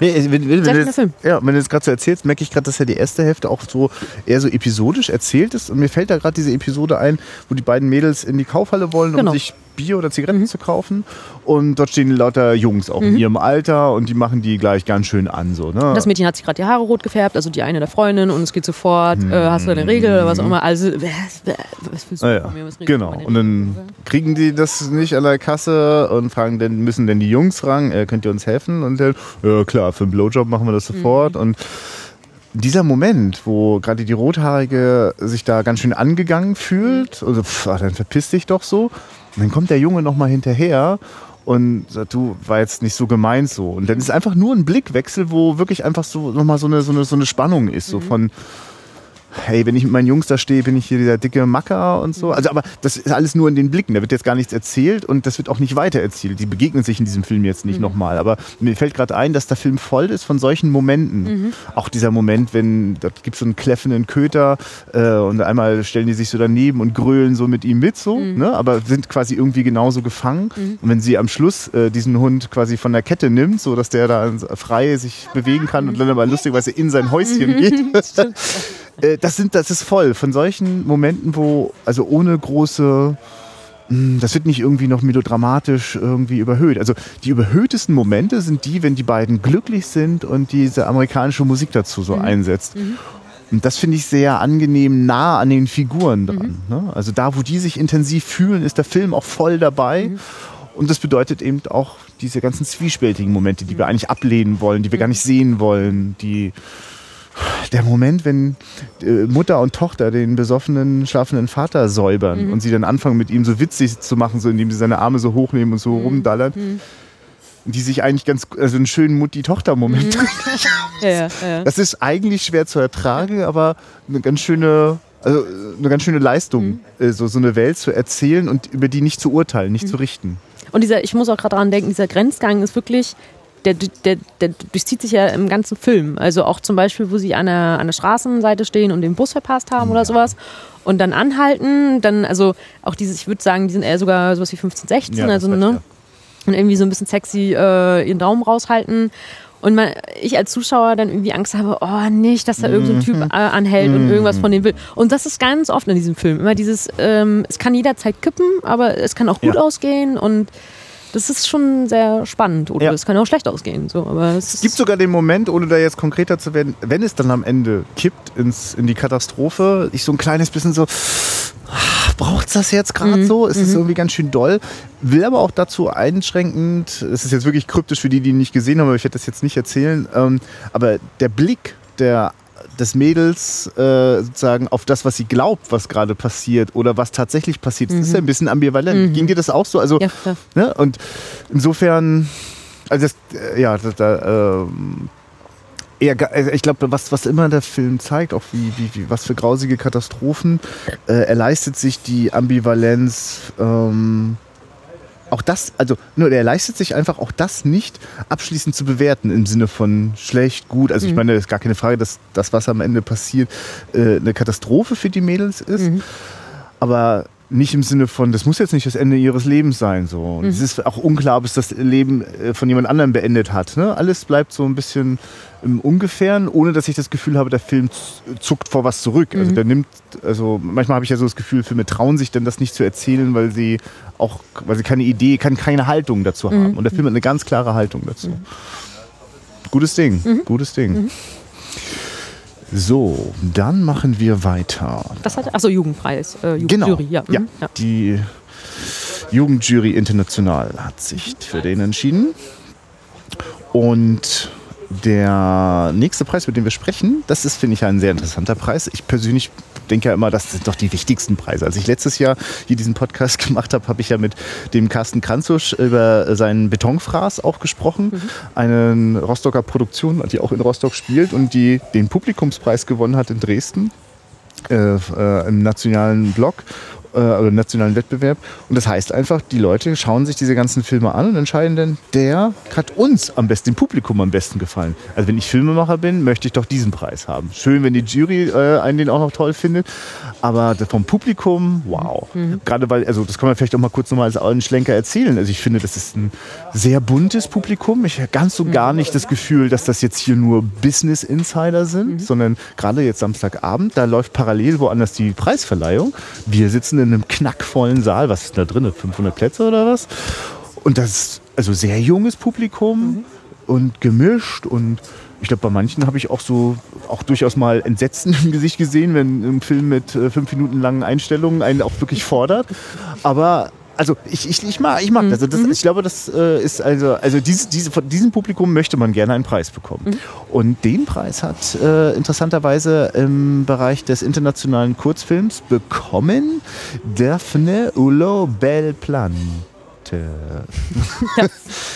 Nee, wenn, wenn, wenn, jetzt, ja, wenn du das gerade so erzählst, merke ich gerade, dass ja die erste Hälfte auch so eher so episodisch erzählt ist. Und mir fällt da gerade diese Episode ein, wo die beiden Mädels in die Kaufhalle wollen, genau. um sich Bier oder Zigaretten mhm. zu kaufen. Und dort stehen lauter Jungs auch mhm. in ihrem Alter und die machen die gleich ganz schön an. So, ne? Das Mädchen hat sich gerade die Haare rot gefärbt, also die eine der Freundin und es geht sofort, mhm. äh, hast du eine Regel oder was auch immer. Also, was willst du ah, ja. mir? Was genau. Und dann kriegen die das nicht an der Kasse und fragen, dann müssen denn die Jungs fragen, äh, könnt ihr uns helfen? Und dann, ja klar, für einen Blowjob machen wir das sofort. Mhm. Und dieser Moment, wo gerade die Rothaarige sich da ganz schön angegangen fühlt, also pff, dann verpiss dich doch so. Und dann kommt der Junge nochmal hinterher und sagt, du, war jetzt nicht so gemeint so. Und dann ist einfach nur ein Blickwechsel, wo wirklich einfach so nochmal so eine, so, eine, so eine Spannung ist, so mhm. von, hey, wenn ich mit meinen Jungs da stehe, bin ich hier dieser dicke Macker und so. Also, aber das ist alles nur in den Blicken. Da wird jetzt gar nichts erzählt und das wird auch nicht weiter erzählt. Die begegnen sich in diesem Film jetzt nicht mhm. nochmal. Aber mir fällt gerade ein, dass der Film voll ist von solchen Momenten. Mhm. Auch dieser Moment, wenn da gibt es so einen kläffenden Köter äh, und einmal stellen die sich so daneben und grölen so mit ihm mit, so, mhm. ne? aber sind quasi irgendwie genauso gefangen. Mhm. Und wenn sie am Schluss äh, diesen Hund quasi von der Kette nimmt, so dass der da frei sich bewegen kann und dann aber lustigerweise in sein Häuschen mhm. geht. Äh, das, sind, das ist voll von solchen Momenten, wo, also ohne große, hm, das wird nicht irgendwie noch melodramatisch irgendwie überhöht. Also die überhöhtesten Momente sind die, wenn die beiden glücklich sind und diese amerikanische Musik dazu so mhm. einsetzt. Mhm. Und das finde ich sehr angenehm nah an den Figuren dran. Mhm. Ne? Also da, wo die sich intensiv fühlen, ist der Film auch voll dabei. Mhm. Und das bedeutet eben auch diese ganzen zwiespältigen Momente, die wir mhm. eigentlich ablehnen wollen, die wir gar nicht sehen wollen, die der Moment, wenn äh, Mutter und Tochter den besoffenen, schlafenden Vater säubern mhm. und sie dann anfangen, mit ihm so witzig zu machen, so indem sie seine Arme so hochnehmen und so mhm. rumdallern. Mhm. Die sich eigentlich ganz, also einen schönen Mutti-Tochter-Moment. Mhm. ja, ja, ja. Das ist eigentlich schwer zu ertragen, aber eine ganz schöne, also eine ganz schöne Leistung, mhm. äh, so, so eine Welt zu erzählen und über die nicht zu urteilen, nicht mhm. zu richten. Und dieser, ich muss auch gerade daran denken, dieser Grenzgang ist wirklich, der, der, der durchzieht sich ja im ganzen Film. Also auch zum Beispiel, wo sie an der, an der Straßenseite stehen und den Bus verpasst haben oder sowas und dann anhalten, dann, also auch dieses, ich würde sagen, die sind eher sogar sowas wie 15, 16, ja, also, ne? Und irgendwie so ein bisschen sexy äh, ihren Daumen raushalten. Und man, ich als Zuschauer dann irgendwie Angst habe, oh nicht, dass da irgendein so Typ mhm. äh, anhält und irgendwas von dem will. Und das ist ganz oft in diesem Film. Immer dieses, ähm, es kann jederzeit kippen, aber es kann auch gut ja. ausgehen und das ist schon sehr spannend. Oder es kann auch schlecht ausgehen. So, aber es, es gibt sogar den Moment, ohne da jetzt konkreter zu werden, wenn es dann am Ende kippt ins, in die Katastrophe, ich so ein kleines bisschen so, braucht es das jetzt gerade Mhm. so? Ist es irgendwie ganz schön doll? Will aber auch dazu einschränkend, es ist jetzt wirklich kryptisch für die, die ihn nicht gesehen haben, aber ich werde das jetzt nicht erzählen, ähm, aber der Blick der, des Mädels äh, sozusagen auf das, was sie glaubt, was gerade passiert oder was tatsächlich passiert, das ist ja ein bisschen ambivalent. Ging dir das auch so? Also, Mhm. Ja, ne? Und insofern, also das, äh, ja, da, da ähm, eher, also ich glaube, was, was immer der Film zeigt, auch wie, wie, wie was für grausige Katastrophen, äh, er leistet sich die Ambivalenz, ähm, auch das, also nur er leistet sich einfach auch das nicht abschließend zu bewerten im Sinne von schlecht, gut. Also ich meine, es ist gar keine Frage, dass das, was am Ende passiert, äh, eine Katastrophe für die Mädels ist. Aber nicht im Sinne von, das muss jetzt nicht das Ende ihres Lebens sein. So. Und Es ist auch unklar, ob es das Leben äh, von jemand anderem beendet hat. Ne? Alles bleibt so ein bisschen im Ungefähren, ohne dass ich das Gefühl habe, der Film zuckt vor was zurück. Also der nimmt, also manchmal habe ich ja so das Gefühl, Filme trauen sich dann das nicht zu erzählen, weil sie auch, weil sie keine Idee, kann, keine Haltung dazu haben. Und der Film hat eine ganz klare Haltung dazu. Gutes Ding, gutes Ding. So, dann machen wir weiter. Was hat? Achso, Jugendpreis. Äh, Genau. Jugendjury, ja. ja. mhm, ja. Die Jugendjury International hat sich für den entschieden. Und der nächste Preis, mit dem wir sprechen, das ist, finde ich, ein sehr interessanter Preis. Ich persönlich denke ja immer, das sind doch die wichtigsten Preise. Als ich letztes Jahr hier diesen Podcast gemacht habe, habe ich ja mit dem Carsten Kranzusch über seinen Betonfraß auch gesprochen. Eine Rostocker Produktion, die auch in Rostock spielt und die den Publikumspreis gewonnen hat in Dresden äh, äh, im nationalen Blog äh, oder nationalen Wettbewerb. Und das heißt einfach, die Leute schauen sich diese ganzen Filme an und entscheiden dann, der hat uns am besten, dem Publikum am besten gefallen. Also wenn ich Filmemacher bin, möchte ich doch diesen Preis haben. Schön, wenn die Jury äh, einen den auch noch toll findet, aber vom Publikum, wow. Gerade weil, also das kann man vielleicht auch mal kurz nochmal als einen Schlenker erzählen. Also ich finde, das ist ein sehr buntes Publikum. Ich habe ganz so gar nicht das Gefühl, dass das jetzt hier nur Business Insider sind, sondern gerade jetzt Samstagabend, da läuft parallel woanders die Preisverleihung. Wir sitzen in einem knackvollen Saal. Was ist da drin? 500 Plätze oder was? Und das ist also sehr junges Publikum und gemischt und ich glaube, bei manchen habe ich auch so auch durchaus mal Entsetzen im Gesicht gesehen, wenn ein Film mit äh, fünf Minuten langen Einstellungen einen auch wirklich fordert. Aber also ich, ich, ich mag, ich mag das. Also das. Ich glaube, das äh, ist also, also diese, diese, von diesem Publikum möchte man gerne einen Preis bekommen. Und den Preis hat äh, interessanterweise im Bereich des internationalen Kurzfilms bekommen Daphne Ulo Belplante.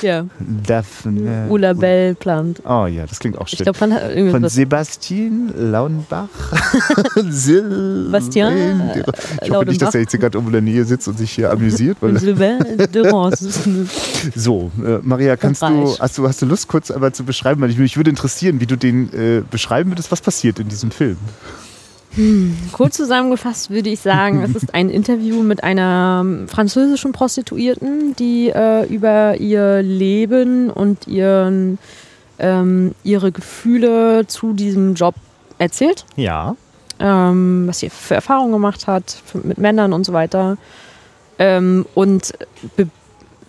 ja. Daphne. Ula Bell plant. Oh ja, das klingt auch Ich schön. glaube, von, irgendwie Von was. Sebastien Launbach. Silvain. Ich hoffe nicht, dass er jetzt gerade irgendwo in der Nähe sitzt und sich hier amüsiert. Weil so, äh, Maria, kannst du hast, du, hast du Lust, kurz einmal zu beschreiben? Weil ich, mich würde interessieren, wie du den äh, beschreiben würdest, was passiert in diesem Film. Kurz zusammengefasst würde ich sagen, es ist ein Interview mit einer französischen Prostituierten, die äh, über ihr Leben und ihren, ähm, ihre Gefühle zu diesem Job erzählt, Ja. ähm, was sie für Erfahrungen gemacht hat für, mit Männern und so weiter. Ähm, und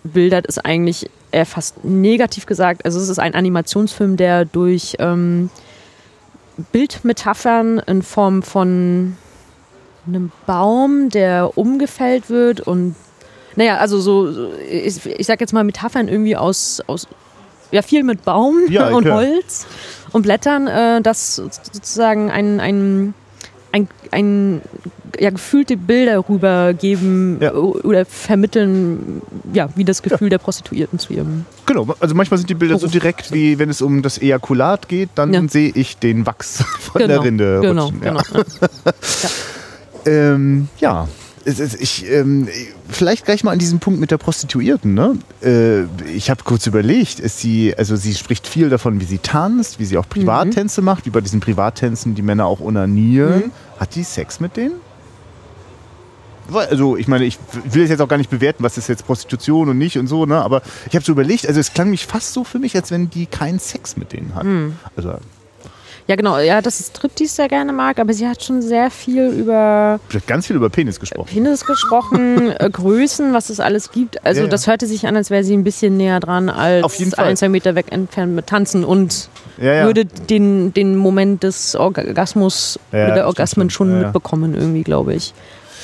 bebildert ist eigentlich eher fast negativ gesagt. Also es ist ein Animationsfilm, der durch ähm, Bildmetaphern in Form von einem Baum, der umgefällt wird und naja, also so, ich, ich sag jetzt mal Metaphern irgendwie aus, aus ja, viel mit Baum Ja, und klar. Holz und Blättern, äh, das sozusagen ein, ein, ein, ein ja, gefühlte Bilder rübergeben Ja. oder vermitteln, ja, wie das Gefühl der Prostituierten zu ihrem. Genau, also manchmal sind die Bilder so direkt, wie wenn es um das Ejakulat geht, dann Ja. sehe ich den Wachs von der Rinde genau, rutschen. Ja. genau. Ähm, ja. Ich, ähm, vielleicht gleich mal an diesem Punkt mit der Prostituierten. Ne? Äh, ich habe kurz überlegt, ist sie, also sie spricht viel davon, wie sie tanzt, wie sie auch Privattänze macht, wie bei diesen Privattänzen die Männer auch onanieren. Hat die Sex mit denen? Also ich meine, ich will es jetzt auch gar nicht bewerten, was ist jetzt Prostitution und nicht und so, ne? aber ich habe so überlegt, also es klang mich fast so für mich, als wenn die keinen Sex mit denen hat. Also Ja, genau. Ja, das ist Striptease sehr gerne mag, aber sie hat schon sehr viel über sie hat ganz viel über Penis gesprochen. Penis gesprochen, äh, Größen, was es alles gibt. Also Ja, ja. das hörte sich an, als wäre sie ein bisschen näher dran als Auf jeden Fall. ein, zwei Meter weg entfernt mit Tanzen und Ja, würde den, den Moment des Orgasmus oder Orgasmen schon. mitbekommen irgendwie, glaube ich.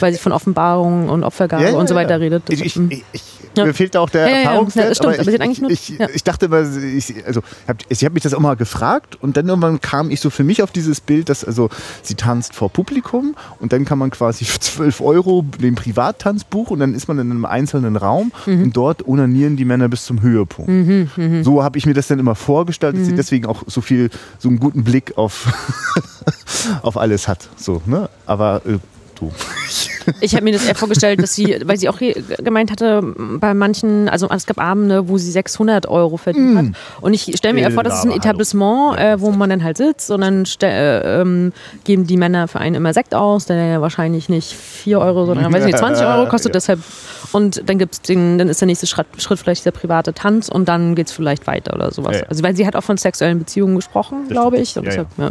Weil sie von Offenbarung und Opfergabe ja, ja, und so weiter redet. Ich, ich, ich, mir fehlt auch der Erfahrungswert. stimmt, aber, ich, eigentlich nur, ich, dachte immer, ich, also, ich habe mich das auch mal gefragt und dann irgendwann kam ich so für mich auf dieses Bild, dass also sie tanzt vor Publikum und dann kann man quasi für 12 Euro den Privattanz buchen und dann ist man in einem einzelnen Raum mhm. und dort onanieren die Männer bis zum Höhepunkt. Mhm, mh. So habe ich mir das dann immer vorgestellt, dass mhm. sie deswegen auch so viel, so einen guten Blick auf, auf alles hat. So, ne? Aber äh, du. Ich habe mir das eher vorgestellt, dass sie, weil sie auch gemeint hatte, bei manchen, also es gab Abende, wo sie 600 Euro verdient mm. hat. Und ich stelle mir eher vor, das ist ein Etablissement, äh, wo man dann halt sitzt und dann äh, ähm, geben die Männer für einen immer Sekt aus, der ja wahrscheinlich nicht 4 Euro, sondern weiß nicht, 20 Euro kostet. Ja. Deshalb und dann gibt's den, dann ist der nächste Schritt, Schritt vielleicht der private Tanz und dann geht es vielleicht weiter oder sowas. Ja, ja. Also weil sie hat auch von sexuellen Beziehungen gesprochen, glaube ich. Und deshalb, ja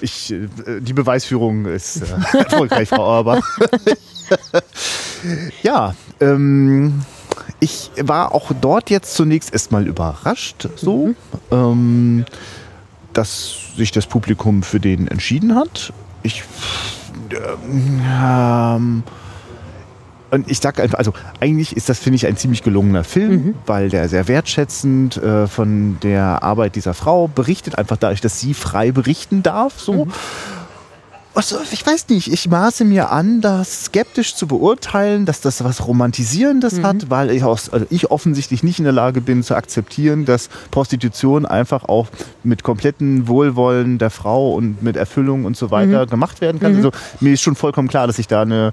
ich, äh, die Beweisführung ist äh, erfolgreich, Frau Auerbach. ja, ähm, ich war auch dort jetzt zunächst erstmal überrascht, so, mhm. ähm, dass sich das Publikum für den entschieden hat. Ich ähm, und ich sag einfach, also eigentlich ist das, finde ich, ein ziemlich gelungener Film, mhm. weil der sehr wertschätzend äh, von der Arbeit dieser Frau berichtet, einfach dadurch, dass sie frei berichten darf, so. Mhm. Also, ich weiß nicht, ich maße mir an, das skeptisch zu beurteilen, dass das was Romantisierendes mhm. hat, weil ich, aus, also ich offensichtlich nicht in der Lage bin zu akzeptieren, dass Prostitution einfach auch mit kompletten Wohlwollen der Frau und mit Erfüllung und so weiter mhm. gemacht werden kann. Mhm. Also mir ist schon vollkommen klar, dass ich da eine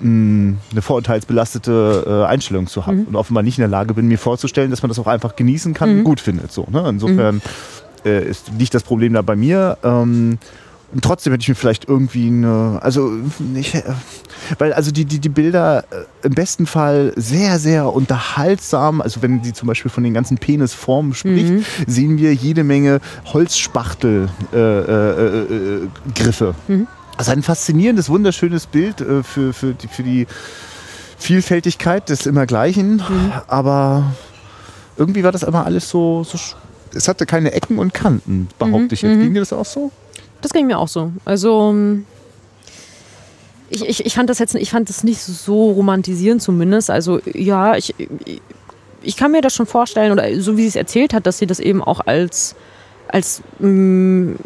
eine vorurteilsbelastete äh, Einstellung zu haben mhm. und offenbar nicht in der Lage bin, mir vorzustellen, dass man das auch einfach genießen kann mhm. und gut findet. So, ne? Insofern mhm. äh, ist, liegt das Problem da bei mir. Ähm, und trotzdem hätte ich mir vielleicht irgendwie eine, also nicht, äh, weil also die, die, die Bilder äh, im besten Fall sehr, sehr unterhaltsam, also wenn sie zum Beispiel von den ganzen Penisformen spricht, mhm. sehen wir jede Menge Holzspachtelgriffe. Äh, äh, äh, mhm. Also ein faszinierendes, wunderschönes Bild äh, für, für, die, für die Vielfältigkeit des Immergleichen, mhm. aber irgendwie war das immer alles so, so, es hatte keine Ecken und Kanten, behaupte mhm. ich jetzt. Mhm. Ging dir das auch so? Das ging mir auch so. Also ähm, ich, ich, ich fand das jetzt ich fand das nicht so romantisierend zumindest. Also ja, ich, ich kann mir das schon vorstellen, oder so wie sie es erzählt hat, dass sie das eben auch als, als mh, mm,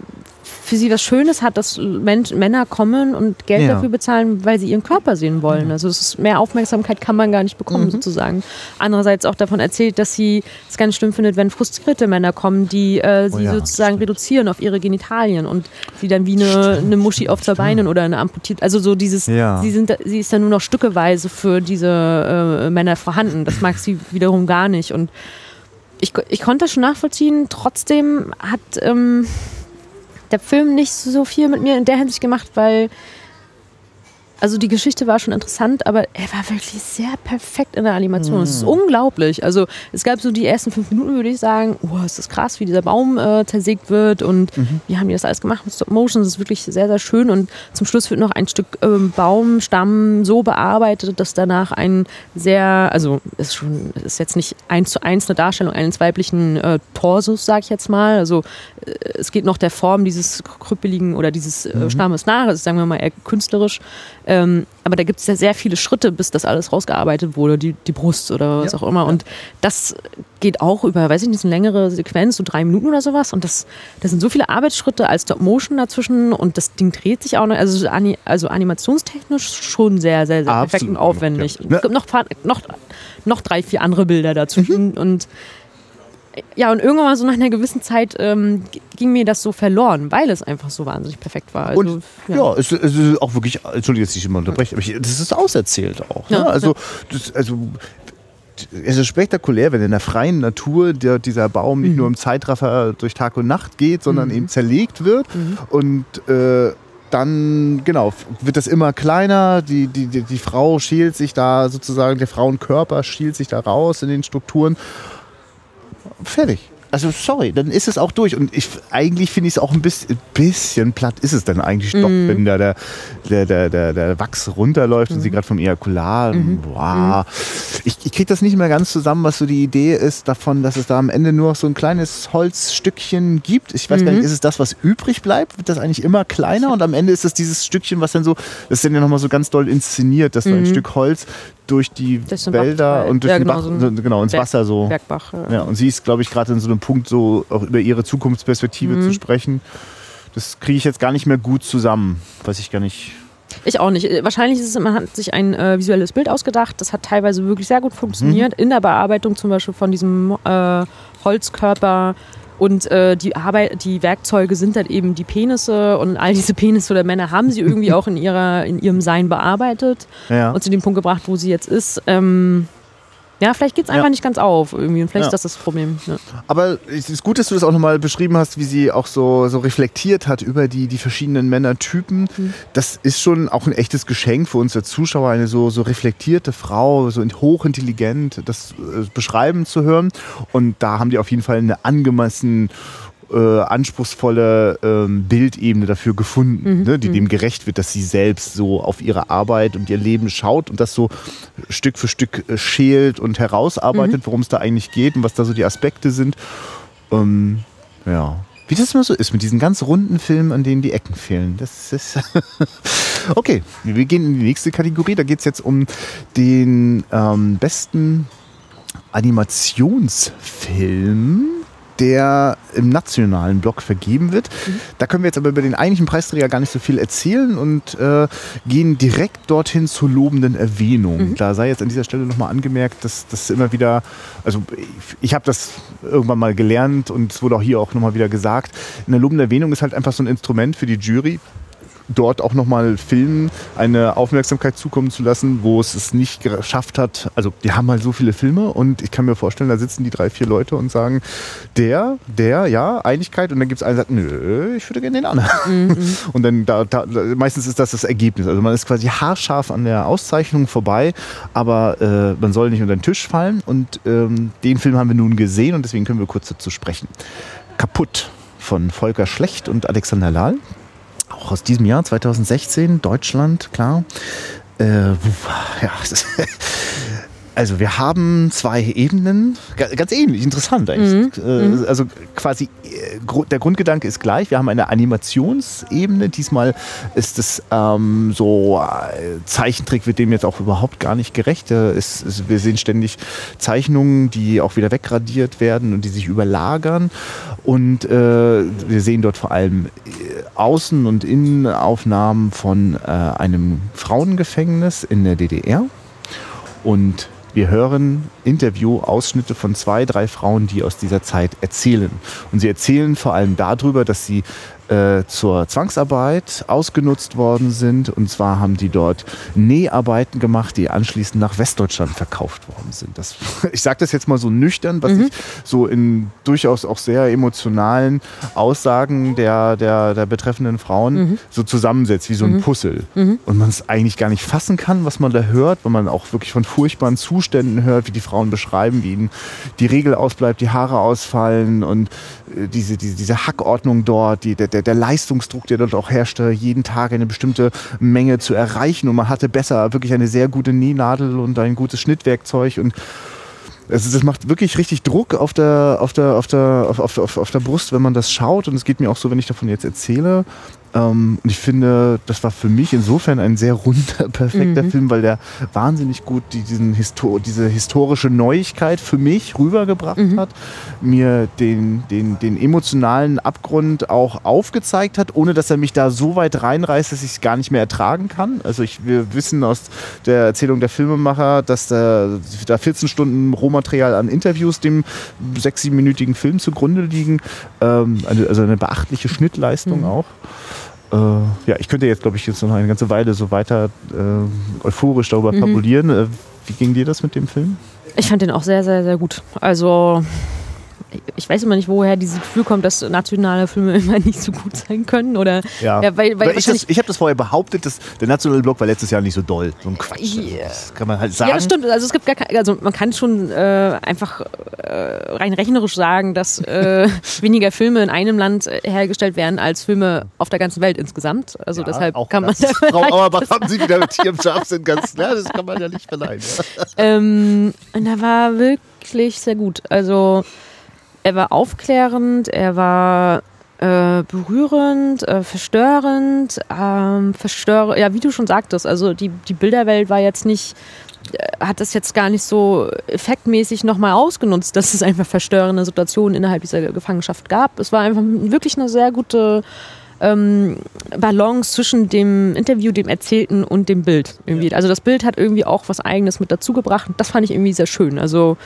für sie was Schönes hat, dass Mensch, Männer kommen und Geld ja. dafür bezahlen, weil sie ihren Körper sehen wollen. Also es ist, mehr Aufmerksamkeit kann man gar nicht bekommen, mhm. sozusagen. Andererseits auch davon erzählt, dass sie es ganz schlimm findet, wenn frustrierte Männer kommen, die äh, sie oh ja, sozusagen reduzieren auf ihre Genitalien und sie dann wie eine, eine Muschi auf zwei Beinen oder eine amputiert. Also so dieses, ja. sie, sind, sie ist dann nur noch stückeweise für diese äh, Männer vorhanden. Das mag sie wiederum gar nicht. Und ich, ich konnte das schon nachvollziehen. Trotzdem hat ähm, der Film nicht so viel mit mir in der Hinsicht gemacht, weil also die Geschichte war schon interessant, aber er war wirklich sehr perfekt in der Animation. Es ist mhm. unglaublich. Also es gab so die ersten fünf Minuten, würde ich sagen, oh, ist das krass, wie dieser Baum äh, zersägt wird und mhm. wie haben die das alles gemacht mit Stop Motion. Das ist wirklich sehr, sehr schön. Und zum Schluss wird noch ein Stück ähm, Baumstamm so bearbeitet, dass danach ein sehr, also ist schon, ist jetzt nicht eins zu eins eine Darstellung eines weiblichen äh, Torsos, sag ich jetzt mal. Also es geht noch der Form dieses krüppeligen oder dieses äh, mhm. Stammes nach. Das ist, sagen wir mal, eher künstlerisch. Ähm, aber da gibt es ja sehr viele Schritte, bis das alles rausgearbeitet wurde, die, die Brust oder was ja, auch immer. Und das geht auch über, weiß ich nicht, eine längere Sequenz, so drei Minuten oder sowas. Und das, das sind so viele Arbeitsschritte als Stop-Motion dazwischen und das Ding dreht sich auch noch, also, also animationstechnisch schon sehr, sehr, sehr perfekt und aufwendig. Ja. Es gibt noch, noch, noch drei, vier andere Bilder dazwischen mhm. und ja, und irgendwann mal so nach einer gewissen Zeit ähm, ging mir das so verloren, weil es einfach so wahnsinnig perfekt war. Also, und, ja, ja es, es, ist auch wirklich, Entschuldige, dass ich immer unterbreche, aber ich, das ist auserzählt auch. Ne? Ja, also. Das, also es ist spektakulär, wenn in der freien Natur der, dieser Baum nicht mhm. nur im Zeitraffer durch Tag und Nacht geht, sondern mhm. eben zerlegt wird mhm. und äh, dann, genau, wird das immer kleiner. Die, die, die, die Frau schielt sich da sozusagen, der Frauenkörper schielt sich da raus in den Strukturen fertig. Also sorry, dann ist es auch durch. Und ich, eigentlich finde ich es auch ein bisschen, bisschen platt ist es dann eigentlich doch, mm. wenn da der, der, der, der, der Wachs runterläuft mm. und sie mhm. gerade vom Ejakulat. Mm. Wow. Ich, ich kriege das nicht mehr ganz zusammen, was so die Idee ist davon, dass es da am Ende nur so ein kleines Holzstückchen gibt. Ich weiß gar nicht, mhm. ist es das, was übrig bleibt? Wird das eigentlich immer kleiner? Und am Ende ist es dieses Stückchen, was dann so, das ist dann ja nochmal so ganz doll inszeniert, dass so ein mhm. Stück Holz durch die Wälder und durch ja, genau, Bach, so genau, ins Berg, Wasser so. Bergbach. Ja. ja und sie ist, glaube ich, gerade in so einem Punkt, so auch über ihre Zukunftsperspektive mhm. zu sprechen. Das kriege ich jetzt gar nicht mehr gut zusammen. Weiß ich gar nicht. Ich auch nicht. Wahrscheinlich ist es, man hat sich ein äh, visuelles Bild ausgedacht. Das hat teilweise wirklich sehr gut funktioniert. Mhm. In der Bearbeitung zum Beispiel von diesem äh, Holzkörper und äh, die Arbeit, die Werkzeuge sind dann eben die Penisse und all diese Penisse oder Männer haben sie irgendwie auch in ihrer, in ihrem Sein bearbeitet ja. und zu dem Punkt gebracht, wo sie jetzt ist. Ähm, ja, vielleicht geht es einfach ja. nicht ganz auf irgendwie und vielleicht ja. ist das das Problem. Ja. Aber es ist gut, dass du das auch nochmal beschrieben hast, wie sie auch so, so reflektiert hat über die, die verschiedenen Männertypen. Mhm. Das ist schon auch ein echtes Geschenk für uns als Zuschauer, eine so, so reflektierte Frau, so hochintelligent, das äh, beschreiben zu hören. Und da haben die auf jeden Fall eine angemessen äh, anspruchsvolle ähm, Bildebene dafür gefunden, mhm. ne, die mhm. dem gerecht wird, dass sie selbst so auf ihre Arbeit und ihr Leben schaut und das so Stück für Stück äh, schält und herausarbeitet, mhm. worum es da eigentlich geht und was da so die Aspekte sind. Ähm, ja. Wie das immer so ist mit diesen ganz runden Filmen, an denen die Ecken fehlen. Das ist. okay, wir gehen in die nächste Kategorie. Da geht es jetzt um den ähm, besten Animationsfilm der im nationalen Block vergeben wird. Mhm. Da können wir jetzt aber über den eigentlichen Preisträger gar nicht so viel erzählen und äh, gehen direkt dorthin zur lobenden Erwähnung. Mhm. Da sei jetzt an dieser Stelle nochmal angemerkt, dass das immer wieder, also ich, ich habe das irgendwann mal gelernt und es wurde auch hier auch nochmal wieder gesagt, eine lobende Erwähnung ist halt einfach so ein Instrument für die Jury, dort auch nochmal Filmen eine Aufmerksamkeit zukommen zu lassen, wo es es nicht geschafft hat. Also die haben halt so viele Filme und ich kann mir vorstellen, da sitzen die drei, vier Leute und sagen, der, der, ja, Einigkeit und dann gibt es einen, der sagt, nö, ich würde gerne den anderen. Mhm. Und dann da, da, meistens ist das das Ergebnis. Also man ist quasi haarscharf an der Auszeichnung vorbei, aber äh, man soll nicht unter den Tisch fallen und ähm, den Film haben wir nun gesehen und deswegen können wir kurz dazu sprechen. Kaputt von Volker Schlecht und Alexander Lahl auch aus diesem Jahr, 2016, Deutschland, klar. Äh, ja, also wir haben zwei Ebenen, ganz ähnlich, interessant eigentlich. Mhm. Äh. Also quasi äh, der Grundgedanke ist gleich. Wir haben eine Animationsebene. Diesmal ist es ähm, so äh, Zeichentrick wird dem jetzt auch überhaupt gar nicht gerecht. Es, es, wir sehen ständig Zeichnungen, die auch wieder wegradiert werden und die sich überlagern. Und äh, wir sehen dort vor allem Außen- und Innenaufnahmen von äh, einem Frauengefängnis in der DDR. Und wir hören Interview-Ausschnitte von zwei, drei Frauen, die aus dieser Zeit erzählen. Und sie erzählen vor allem darüber, dass sie äh, zur Zwangsarbeit ausgenutzt worden sind. Und zwar haben die dort Näharbeiten gemacht, die anschließend nach Westdeutschland verkauft worden sind. Das, ich sage das jetzt mal so nüchtern, was mhm. ich so in durchaus auch sehr emotionalen Aussagen der, der, der betreffenden Frauen mhm. so zusammensetzt, wie so ein mhm. Puzzle. Mhm. Und man es eigentlich gar nicht fassen kann, was man da hört, weil man auch wirklich von furchtbaren Zuständen hört, wie die Frauen beschreiben, wie ihnen die Regel ausbleibt, die Haare ausfallen und äh, diese, diese, diese Hackordnung dort, die, der, der, der Leistungsdruck, der dort auch herrschte, jeden Tag eine bestimmte Menge zu erreichen. Und man hatte besser wirklich eine sehr gute Nähnadel und ein gutes Schnittwerkzeug und also das macht wirklich richtig Druck auf der, auf der, auf der, auf, auf, auf der Brust, wenn man das schaut. Und es geht mir auch so, wenn ich davon jetzt erzähle. Ähm, und ich finde, das war für mich insofern ein sehr runder, perfekter mhm. Film, weil der wahnsinnig gut diesen Histo diese historische Neuigkeit für mich rübergebracht mhm. hat, mir den, den, den emotionalen Abgrund auch aufgezeigt hat, ohne dass er mich da so weit reinreißt, dass ich es gar nicht mehr ertragen kann. Also ich, wir wissen aus der Erzählung der Filmemacher, dass da, da 14 Stunden Rohmaterial an Interviews dem sechs, siebenminütigen Film zugrunde liegen. Ähm, also eine beachtliche Schnittleistung mhm. auch äh, ja, ich könnte jetzt, glaube ich, jetzt noch eine ganze Weile so weiter äh, euphorisch darüber mhm. fabulieren. Äh, wie ging dir das mit dem Film? Ich fand den auch sehr, sehr, sehr gut. Also ich weiß immer nicht, woher dieses Gefühl kommt, dass nationale Filme immer nicht so gut sein können. Oder, ja. ja weil, weil ich, ich habe das vorher behauptet, dass der nationale Block war letztes Jahr nicht so doll. So ein Quatsch. Yeah. Das kann man halt sagen. Ja, das stimmt. Also es gibt gar kein, also man kann schon äh, einfach äh, rein rechnerisch sagen, dass äh, weniger Filme in einem Land äh, hergestellt werden als Filme auf der ganzen Welt insgesamt. Also ja, deshalb kann man. Frau Auerbach haben Sie wieder mit Ihrem Scharfsinn ganz. Ja, das kann man ja nicht verleihen. ähm, und da war wirklich sehr gut. Also er war aufklärend, er war äh, berührend, äh, verstörend, ähm, verstör ja, wie du schon sagtest, also die, die Bilderwelt war jetzt nicht, äh, hat das jetzt gar nicht so effektmäßig nochmal ausgenutzt, dass es einfach verstörende Situationen innerhalb dieser Gefangenschaft gab. Es war einfach wirklich eine sehr gute ähm, Balance zwischen dem Interview, dem Erzählten und dem Bild. Irgendwie. Also das Bild hat irgendwie auch was Eigenes mit dazugebracht und das fand ich irgendwie sehr schön. Also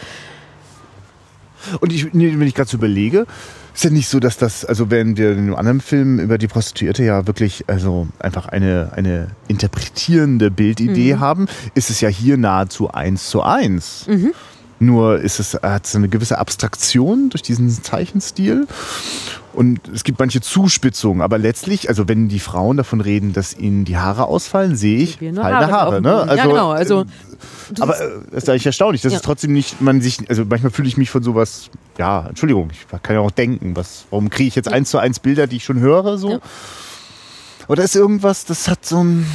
und ich, wenn ich gerade so überlege, ist ja nicht so, dass das, also wenn wir in einem anderen Film über die Prostituierte ja wirklich, also einfach eine, eine interpretierende Bildidee mhm. haben, ist es ja hier nahezu eins zu eins. Mhm. Nur ist es, hat es eine gewisse Abstraktion durch diesen Zeichenstil. Und es gibt manche Zuspitzungen, aber letztlich, also wenn die Frauen davon reden, dass ihnen die Haare ausfallen, sehe ich fallende Haare. Haare ne? also, ja, genau. Also, äh, aber äh, das ist eigentlich erstaunlich, dass ja. es trotzdem nicht, man sich, also manchmal fühle ich mich von sowas, ja, Entschuldigung, ich kann ja auch denken, was, warum kriege ich jetzt eins zu eins Bilder, die ich schon höre, so? Ja. Oder ist irgendwas, das hat so ein.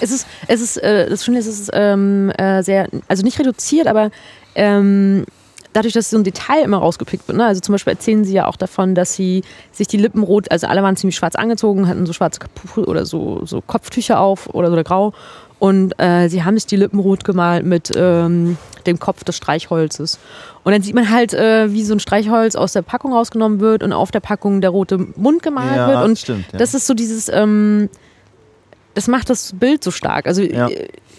Es ist, es ist, äh, das Schöne ist, es ist ähm, äh, sehr, also nicht reduziert, aber ähm, dadurch, dass so ein Detail immer rausgepickt wird. Ne? Also zum Beispiel erzählen sie ja auch davon, dass sie sich die Lippen rot, also alle waren ziemlich schwarz angezogen, hatten so schwarze Kapuze oder so, so Kopftücher auf oder so oder grau. Und äh, sie haben sich die Lippen rot gemalt mit ähm, dem Kopf des Streichholzes. Und dann sieht man halt, äh, wie so ein Streichholz aus der Packung rausgenommen wird und auf der Packung der rote Mund gemalt ja, wird. Und stimmt, ja. das ist so dieses, ähm, das macht das Bild so stark. Also ja.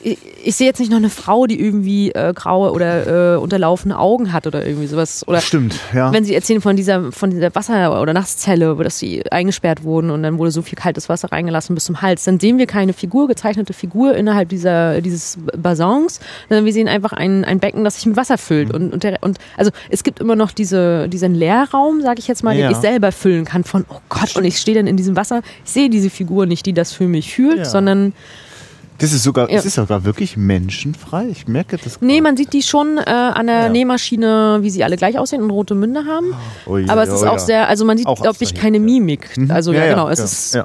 Ich, ich sehe jetzt nicht noch eine Frau, die irgendwie äh, graue oder äh, unterlaufene Augen hat oder irgendwie sowas. Oder Stimmt, ja. Wenn sie erzählen von dieser, von dieser Wasser- oder Nasszelle, wo dass sie eingesperrt wurden und dann wurde so viel kaltes Wasser reingelassen bis zum Hals, dann sehen wir keine Figur, gezeichnete Figur innerhalb dieser, dieses Basons, sondern wir sehen einfach ein, ein Becken, das sich mit Wasser füllt. Mhm. Und, und, der, und also es gibt immer noch diese, diesen Leerraum, sage ich jetzt mal, ja. den ich selber füllen kann von, oh Gott, und ich stehe dann in diesem Wasser, ich sehe diese Figur nicht, die das für mich fühlt, ja. sondern das ist sogar, ja. es ist sogar wirklich menschenfrei. Ich merke das. Nee, man sieht die schon äh, an der ja. Nähmaschine, wie sie alle gleich aussehen und rote Münde haben. Oh, ja, Aber es ist oh, auch sehr, also man sieht, glaube ich, keine Mimik. Mhm. Also ja, genau, es ist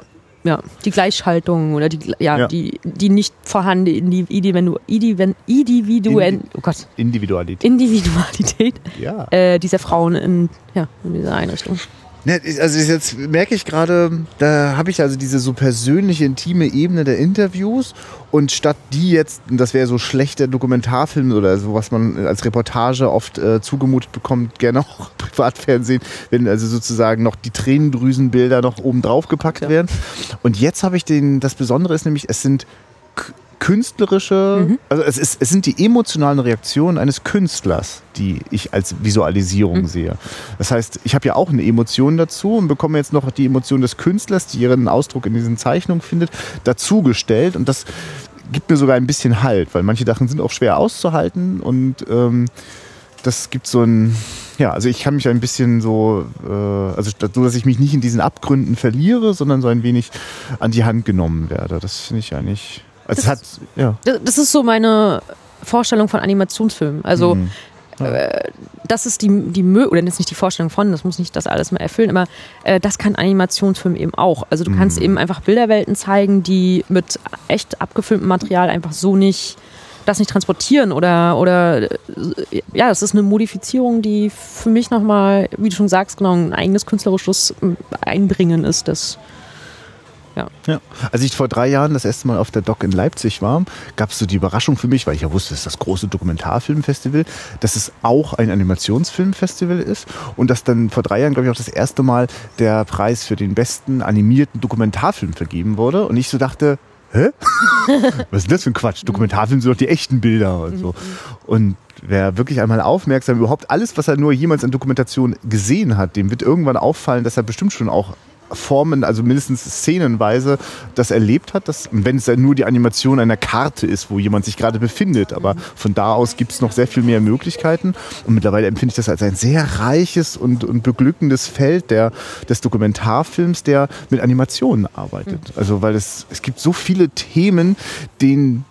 ja, die Gleichschaltung oder die, ja, die, die nicht vorhandene Individu, Individu, Individu, oh Gott. Individualität. Individualität ja. äh, dieser Frauen in, ja, in dieser Einrichtung. Ne, also jetzt merke ich gerade, da habe ich also diese so persönliche, intime Ebene der Interviews und statt die jetzt, das wäre so schlechter Dokumentarfilm oder so, was man als Reportage oft äh, zugemutet bekommt, gerne auch Privatfernsehen, wenn also sozusagen noch die Tränendrüsenbilder noch oben drauf gepackt ja. werden. Und jetzt habe ich den, das Besondere ist nämlich, es sind künstlerische, mhm. also es, ist, es sind die emotionalen Reaktionen eines Künstlers, die ich als Visualisierung mhm. sehe. Das heißt, ich habe ja auch eine Emotion dazu und bekomme jetzt noch die Emotion des Künstlers, die ihren Ausdruck in diesen Zeichnungen findet, dazugestellt und das gibt mir sogar ein bisschen Halt, weil manche Sachen sind auch schwer auszuhalten und ähm, das gibt so ein, ja, also ich kann mich ein bisschen so, äh, also so, dass ich mich nicht in diesen Abgründen verliere, sondern so ein wenig an die Hand genommen werde. Das finde ich eigentlich das, hat, ja. das ist so meine Vorstellung von Animationsfilmen. Also mhm. äh, das ist die, die oder jetzt nicht die Vorstellung von, das muss nicht das alles mal erfüllen, aber äh, das kann Animationsfilm eben auch. Also du mhm. kannst eben einfach Bilderwelten zeigen, die mit echt abgefilmtem Material einfach so nicht das nicht transportieren oder oder äh, ja, das ist eine Modifizierung, die für mich nochmal, wie du schon sagst, genau ein eigenes künstlerisches Einbringen ist, das ja. ja. Als ich vor drei Jahren das erste Mal auf der Doc in Leipzig war, gab es so die Überraschung für mich, weil ich ja wusste, es ist das große Dokumentarfilmfestival, dass es auch ein Animationsfilmfestival ist und dass dann vor drei Jahren, glaube ich, auch das erste Mal der Preis für den besten animierten Dokumentarfilm vergeben wurde. Und ich so dachte, hä? Was ist denn das für ein Quatsch? Dokumentarfilme sind doch die echten Bilder und so. Und wer wirklich einmal aufmerksam überhaupt alles, was er nur jemals in Dokumentation gesehen hat, dem wird irgendwann auffallen, dass er bestimmt schon auch Formen, also mindestens szenenweise, das erlebt hat, dass, wenn es ja nur die Animation einer Karte ist, wo jemand sich gerade befindet. Aber von da aus gibt es noch sehr viel mehr Möglichkeiten. Und mittlerweile empfinde ich das als ein sehr reiches und, und beglückendes Feld der, des Dokumentarfilms, der mit Animationen arbeitet. Also weil es, es gibt so viele Themen, denen,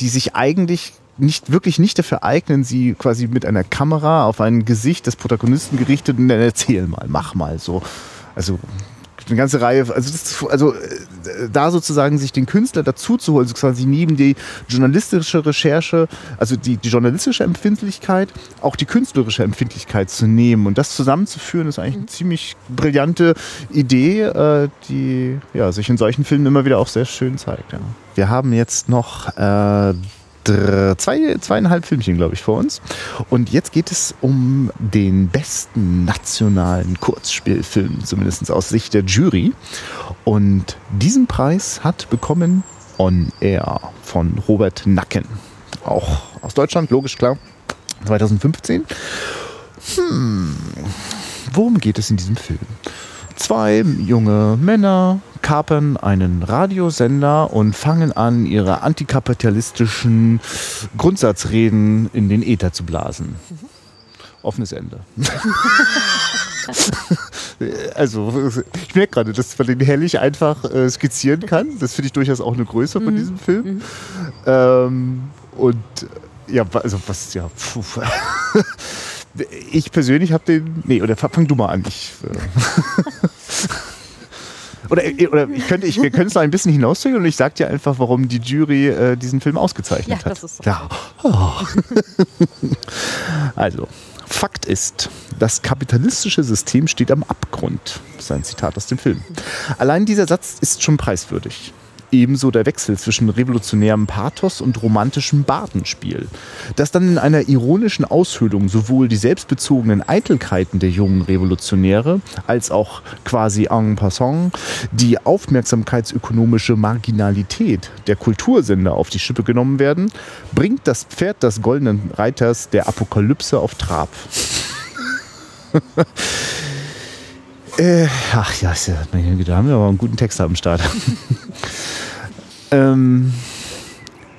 die sich eigentlich nicht wirklich nicht dafür eignen, sie quasi mit einer Kamera auf ein Gesicht des Protagonisten gerichtet und dann erzähl mal, mach mal so. Also eine ganze Reihe, also, das, also äh, da sozusagen sich den Künstler dazu zu holen, also quasi neben die journalistische Recherche, also die, die journalistische Empfindlichkeit, auch die künstlerische Empfindlichkeit zu nehmen und das zusammenzuführen, ist eigentlich eine ziemlich brillante Idee, äh, die ja, sich in solchen Filmen immer wieder auch sehr schön zeigt. Ja. Wir haben jetzt noch äh, zwei, zweieinhalb Filmchen, glaube ich, vor uns. Und jetzt geht es um den besten nationalen Kurzspielfilm, zumindest aus Sicht der Jury. Und diesen Preis hat bekommen On Air von Robert Nacken. Auch aus Deutschland, logisch, klar. 2015. Hm. Worum geht es in diesem Film? Zwei junge Männer kapern einen Radiosender und fangen an, ihre antikapitalistischen Grundsatzreden in den Äther zu blasen. Offenes Ende. also, ich merke gerade, dass man den herrlich einfach äh, skizzieren kann. Das finde ich durchaus auch eine Größe von mhm. diesem Film. Mhm. Ähm, und ja, also was, ja. Ich persönlich habe den. Nee, oder fang du mal an. Ich, äh oder, äh, oder ich könnte, ich, wir können es noch ein bisschen hinauszögern und ich sage dir einfach, warum die Jury äh, diesen Film ausgezeichnet ja, hat. Das ist so. Ja. Oh. also, Fakt ist, das kapitalistische System steht am Abgrund. Das ist ein Zitat aus dem Film. Allein dieser Satz ist schon preiswürdig. Ebenso der Wechsel zwischen revolutionärem Pathos und romantischem Bartenspiel. Das dann in einer ironischen Aushöhlung sowohl die selbstbezogenen Eitelkeiten der jungen Revolutionäre als auch quasi en passant die aufmerksamkeitsökonomische Marginalität der Kultursender auf die Schippe genommen werden, bringt das Pferd des goldenen Reiters der Apokalypse auf Trab. Äh, ach ja, da haben wir aber einen guten Text am Start. ähm,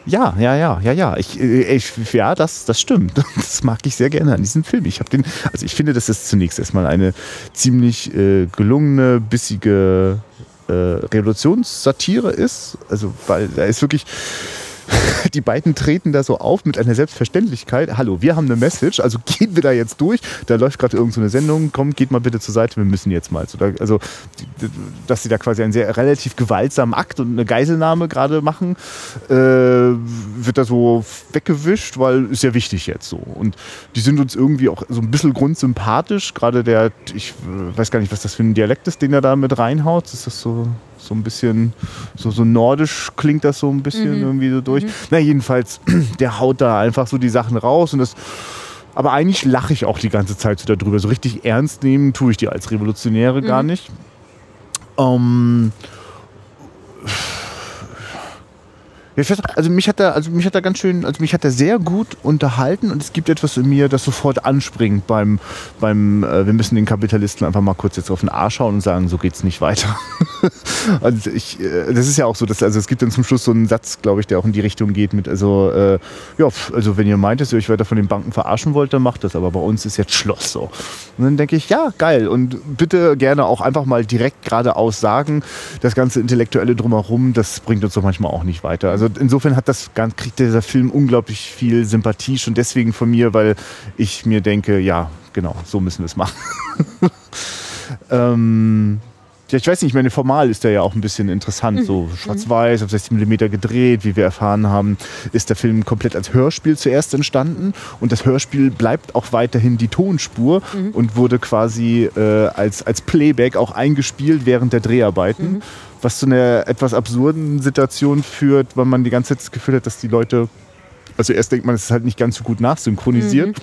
ja, ja, ja, ja, ja. Ich, äh, ich, ja, das, das stimmt. Das mag ich sehr gerne an diesem Film. Ich habe den, also ich finde, dass es zunächst erstmal eine ziemlich äh, gelungene, bissige äh, Revolutionssatire ist. Also, weil da ist wirklich die beiden treten da so auf mit einer Selbstverständlichkeit. Hallo, wir haben eine Message, also gehen wir da jetzt durch. Da läuft gerade irgendeine so Sendung, komm, geht mal bitte zur Seite, wir müssen jetzt mal. Also, dass sie da quasi einen sehr relativ gewaltsamen Akt und eine Geiselnahme gerade machen, äh, wird da so weggewischt, weil ist ja wichtig jetzt so. Und die sind uns irgendwie auch so ein bisschen grundsympathisch. Gerade der, ich weiß gar nicht, was das für ein Dialekt ist, den er da mit reinhaut. Ist das so so ein bisschen, so, so nordisch klingt das so ein bisschen mhm. irgendwie so durch. Mhm. Na, jedenfalls, der haut da einfach so die Sachen raus und das. Aber eigentlich lache ich auch die ganze Zeit so darüber. So richtig ernst nehmen tue ich die als Revolutionäre mhm. gar nicht. Ähm, also mich hat er, also mich hat er ganz schön, also mich hat er sehr gut unterhalten und es gibt etwas in mir, das sofort anspringt beim, beim äh, wir müssen den Kapitalisten einfach mal kurz jetzt auf den Arsch schauen und sagen, so geht's nicht weiter. also ich, äh, das ist ja auch so, dass, also es gibt dann zum Schluss so einen Satz, glaube ich, der auch in die Richtung geht mit, also äh, ja, also wenn ihr meint, dass ihr euch weiter von den Banken verarschen wollt, dann macht das, aber bei uns ist jetzt Schluss so. Und dann denke ich, ja, geil und bitte gerne auch einfach mal direkt geradeaus sagen, das ganze Intellektuelle drumherum, das bringt uns doch manchmal auch nicht weiter. Also also insofern hat das, kriegt dieser Film unglaublich viel Sympathie schon deswegen von mir, weil ich mir denke, ja, genau, so müssen wir es machen. ähm, ja, ich weiß nicht, ich meine, formal ist der ja auch ein bisschen interessant. Mhm. So schwarz-weiß, auf 60 mm gedreht, wie wir erfahren haben, ist der Film komplett als Hörspiel zuerst entstanden. Und das Hörspiel bleibt auch weiterhin die Tonspur mhm. und wurde quasi äh, als, als Playback auch eingespielt während der Dreharbeiten. Mhm was zu einer etwas absurden Situation führt, weil man die ganze Zeit das Gefühl hat, dass die Leute, also erst denkt man, es ist halt nicht ganz so gut nachsynchronisiert.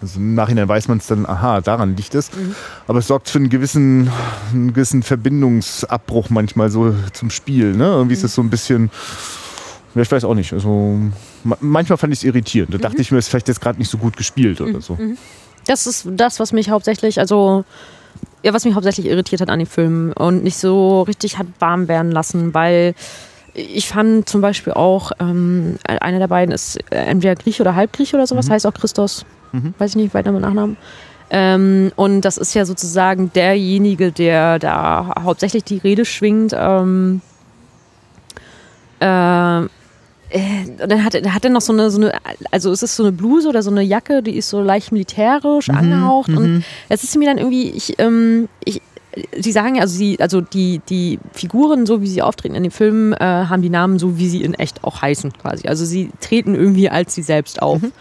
Mhm. Mhm. Also im Nachhinein weiß man es dann, aha, daran liegt es. Mhm. Aber es sorgt für einen gewissen, einen gewissen Verbindungsabbruch manchmal so zum Spiel. Ne? Irgendwie ist es so ein bisschen, ja, ich weiß auch nicht. Also manchmal fand ich es irritierend. Da dachte mhm. ich mir, es ist vielleicht jetzt gerade nicht so gut gespielt oder mhm. so. Das ist das, was mich hauptsächlich, also ja, was mich hauptsächlich irritiert hat an dem Film und nicht so richtig hat warm werden lassen, weil ich fand zum Beispiel auch, ähm, einer der beiden ist entweder Griech oder Halbgriech oder sowas, mhm. heißt auch Christos, mhm. weiß ich nicht, weiter mit Nachnamen. Ähm, und das ist ja sozusagen derjenige, der da hauptsächlich die Rede schwingt. Ähm, äh, äh, dann hat, hat er noch so eine, so eine, also es ist so eine Bluse oder so eine Jacke, die ist so leicht militärisch mhm, angehaucht. Und mhm. es ist mir dann irgendwie, ich, ähm, ich, Sie sagen ja, also, sie, also die, die Figuren, so wie sie auftreten in den Filmen, äh, haben die Namen so, wie sie in echt auch heißen, quasi. Also sie treten irgendwie als sie selbst auf. Mhm.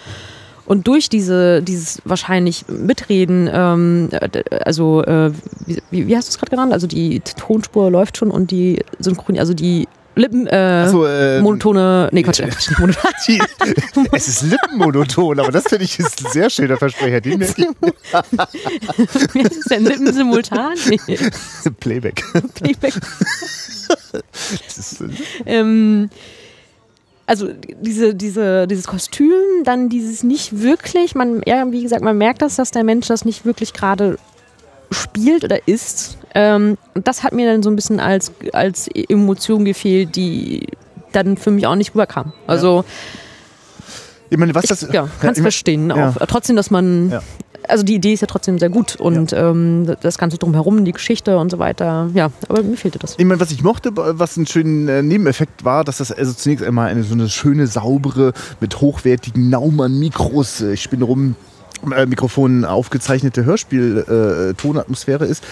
Und durch diese, dieses wahrscheinlich Mitreden, ähm, also äh, wie, wie hast du es gerade genannt? Also die Tonspur läuft schon und die Synchron, also die Lippen, äh, so, äh, monotone, nee, Quatsch, nicht monoton. es ist lippenmonoton, aber das finde ich ist ein sehr schöner Versprecher. Den Wie heißt es denn? Lippen simultan? Nee. Playback. Playback. ist, äh, ähm, also diese, diese, dieses Kostüm, dann dieses nicht wirklich, man, ja, wie gesagt, man merkt das, dass der Mensch das nicht wirklich gerade spielt oder ist. Ähm, das hat mir dann so ein bisschen als, als Emotion gefehlt, die dann für mich auch nicht rüberkam. Also ich meine, was das. Ich, ja, kannst ja, verstehen. Ja. Auch, trotzdem, dass man. Ja. Also die Idee ist ja trotzdem sehr gut und ja. ähm, das Ganze drumherum, die Geschichte und so weiter. Ja, aber mir fehlte das. Ich meine, was ich mochte, was ein schöner äh, Nebeneffekt war, dass das also zunächst einmal eine so eine schöne, saubere, mit hochwertigen Naumann-Mikros, äh, ich spinne rum, äh, Mikrofon aufgezeichnete Hörspiel-Tonatmosphäre äh, ist,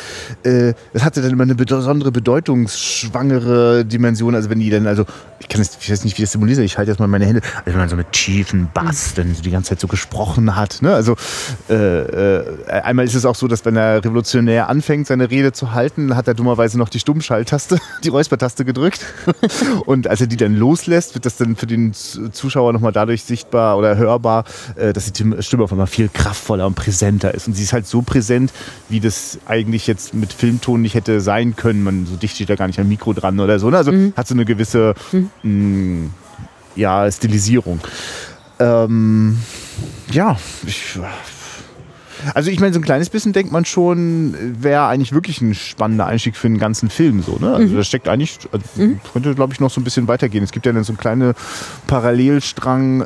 äh, das hatte dann immer eine besondere bedeutungsschwangere Dimension. Also wenn die dann, also ich kann das, ich weiß nicht, wie das simuliert, ich halte jetzt mal meine Hände, also wenn man so mit tiefen Bass dann so die ganze Zeit so gesprochen hat. Ne? Also äh, äh, einmal ist es auch so, dass wenn er revolutionär anfängt, seine Rede zu halten, hat er dummerweise noch die Stummschalttaste, die Räuspertaste gedrückt. Und als er die dann loslässt, wird das dann für den Zuschauer nochmal dadurch sichtbar oder hörbar, äh, dass die Stimme auf einmal viel kraftvoller und präsenter ist. Und sie ist halt so präsent, wie das eigentlich jetzt mit Filmton nicht hätte sein können. Man, so dicht steht da gar nicht am Mikro dran oder so. Ne? Also mhm. hat so eine gewisse mhm. mh, mm, ja, Stilisierung. Ähm, ja, ich also ich meine, so ein kleines bisschen denkt man schon, wäre eigentlich wirklich ein spannender Einstieg für einen ganzen Film. So, ne? Also mhm. das steckt eigentlich, also mhm. könnte glaube ich noch so ein bisschen weitergehen. Es gibt ja dann so einen kleinen Parallelstrang, äh,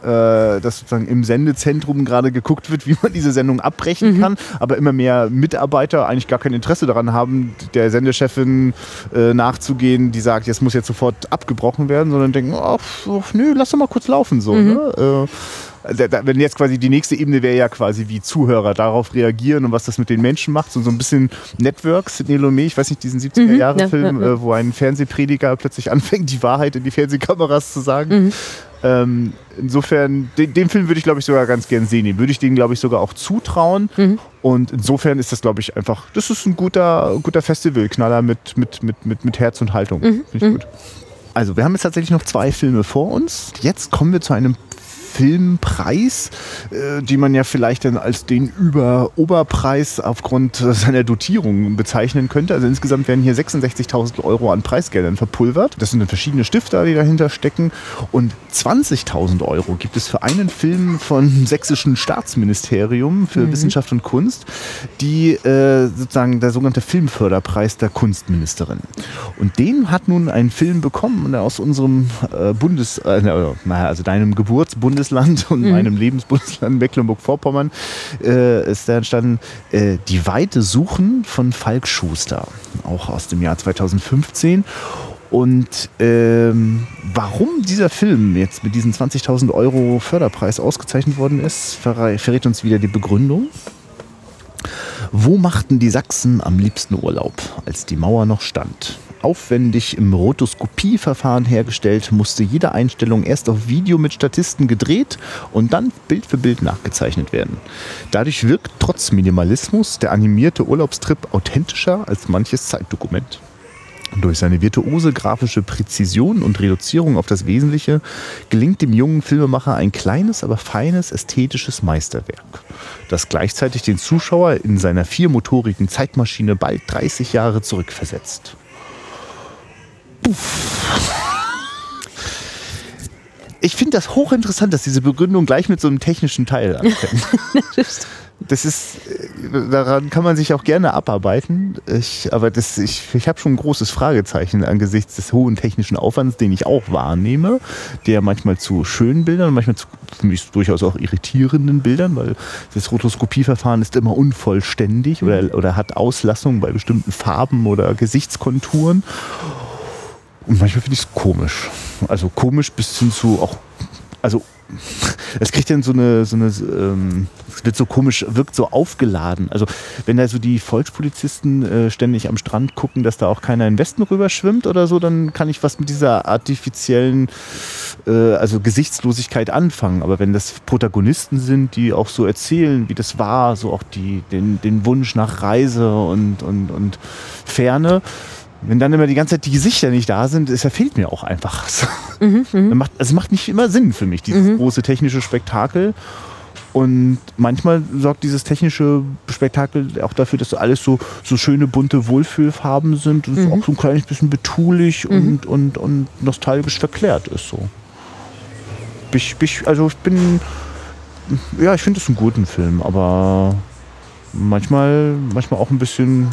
dass sozusagen im Sendezentrum gerade geguckt wird, wie man diese Sendung abbrechen mhm. kann, aber immer mehr Mitarbeiter eigentlich gar kein Interesse daran haben, der Sendechefin äh, nachzugehen, die sagt, jetzt muss jetzt sofort abgebrochen werden, sondern denken, ach, oh, nö, lass doch mal kurz laufen. So, mhm. ne? äh, wenn jetzt quasi die nächste Ebene wäre ja quasi wie Zuhörer darauf reagieren und was das mit den Menschen macht. So, so ein bisschen Networks, Sidney Lumet, ich weiß nicht, diesen 70er-Jahre-Film, mhm, ja, ja, ja. wo ein Fernsehprediger plötzlich anfängt, die Wahrheit in die Fernsehkameras zu sagen. Mhm. Ähm, insofern, den, den, Film würde ich glaube ich sogar ganz gern sehen. Den würde ich denen glaube ich sogar auch zutrauen. Mhm. Und insofern ist das glaube ich einfach, das ist ein guter, guter Festivalknaller mit, mit, mit, mit, mit Herz und Haltung. Mhm. Finde ich mhm. gut. Also, wir haben jetzt tatsächlich noch zwei Filme vor uns. Jetzt kommen wir zu einem Filmpreis, äh, die man ja vielleicht dann als den Über-Oberpreis aufgrund seiner Dotierung bezeichnen könnte. Also insgesamt werden hier 66.000 Euro an Preisgeldern verpulvert. Das sind dann verschiedene Stifter, die dahinter stecken. Und 20.000 Euro gibt es für einen Film vom sächsischen Staatsministerium für mhm. Wissenschaft und Kunst, die äh, sozusagen der sogenannte Filmförderpreis der Kunstministerin. Und den hat nun ein Film bekommen aus unserem äh, Bundes, äh, also deinem Geburtsbund Bundesland und mhm. meinem Lebensbundesland Mecklenburg-Vorpommern äh, ist da entstanden äh, Die Weite Suchen von Falk Schuster, auch aus dem Jahr 2015. Und ähm, warum dieser Film jetzt mit diesen 20.000 Euro Förderpreis ausgezeichnet worden ist, verrät uns wieder die Begründung. Wo machten die Sachsen am liebsten Urlaub, als die Mauer noch stand? Aufwendig im Rotoskopieverfahren hergestellt, musste jede Einstellung erst auf Video mit Statisten gedreht und dann Bild für Bild nachgezeichnet werden. Dadurch wirkt trotz Minimalismus der animierte Urlaubstrip authentischer als manches Zeitdokument. Durch seine virtuose grafische Präzision und Reduzierung auf das Wesentliche gelingt dem jungen Filmemacher ein kleines, aber feines ästhetisches Meisterwerk, das gleichzeitig den Zuschauer in seiner viermotorigen Zeitmaschine bald 30 Jahre zurückversetzt. Ich finde das hochinteressant, dass diese Begründung gleich mit so einem technischen Teil anfängt. das ist, daran kann man sich auch gerne abarbeiten. Ich, aber das, ich, ich habe schon ein großes Fragezeichen angesichts des hohen technischen Aufwands, den ich auch wahrnehme, der manchmal zu schönen Bildern, manchmal zu für mich durchaus auch irritierenden Bildern, weil das Rotoskopieverfahren ist immer unvollständig oder, oder hat Auslassungen bei bestimmten Farben oder Gesichtskonturen. Und manchmal finde ich es komisch. Also komisch bis hin zu auch, also es kriegt dann so eine, so eine ähm, es wird so komisch, wirkt so aufgeladen. Also wenn da so die Volkspolizisten äh, ständig am Strand gucken, dass da auch keiner in Westen rüber schwimmt oder so, dann kann ich was mit dieser artifiziellen, äh, also Gesichtslosigkeit anfangen. Aber wenn das Protagonisten sind, die auch so erzählen, wie das war, so auch die, den, den Wunsch nach Reise und, und, und Ferne, wenn dann immer die ganze Zeit die Gesichter nicht da sind, es fehlt mir auch einfach was. Mhm, macht, es macht nicht immer Sinn für mich, dieses mhm. große technische Spektakel. Und manchmal sorgt dieses technische Spektakel auch dafür, dass alles so, so schöne, bunte Wohlfühlfarben sind und mhm. auch so ein kleines bisschen betulich mhm. und, und, und nostalgisch verklärt ist. So. Ich, ich, also ich bin, ja, ich finde es einen guten Film, aber manchmal, manchmal auch ein bisschen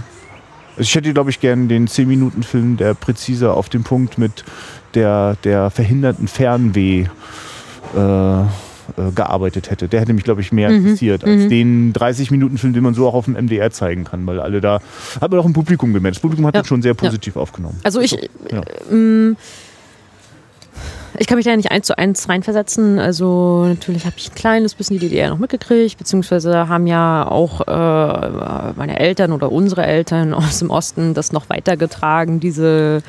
also ich hätte, glaube ich, gerne den 10-Minuten-Film, der präziser auf den Punkt mit der, der verhinderten Fernweh äh, äh, gearbeitet hätte. Der hätte mich, glaube ich, mehr mhm. interessiert als mhm. den 30-Minuten-Film, den man so auch auf dem MDR zeigen kann, weil alle da, hat man auch im Publikum gemerkt. Das Publikum hat ja. den schon sehr positiv ja. aufgenommen. Also ich, ja. ähm, ich kann mich da nicht eins zu eins reinversetzen. Also natürlich habe ich ein kleines bisschen die DDR noch mitgekriegt, beziehungsweise haben ja auch äh, meine Eltern oder unsere Eltern aus dem Osten das noch weitergetragen, diese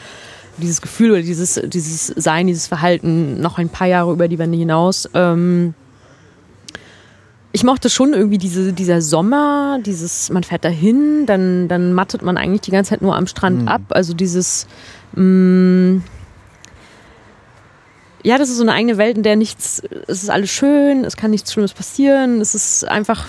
dieses Gefühl oder dieses, dieses Sein, dieses Verhalten noch ein paar Jahre über die Wende hinaus. Ähm, ich mochte schon irgendwie diese, dieser Sommer, dieses, man fährt dahin, dann, dann mattet man eigentlich die ganze Zeit nur am Strand mhm. ab. Also dieses, mh, mm, ja, das ist so eine eigene Welt, in der nichts, es ist alles schön, es kann nichts Schlimmes passieren, es ist einfach,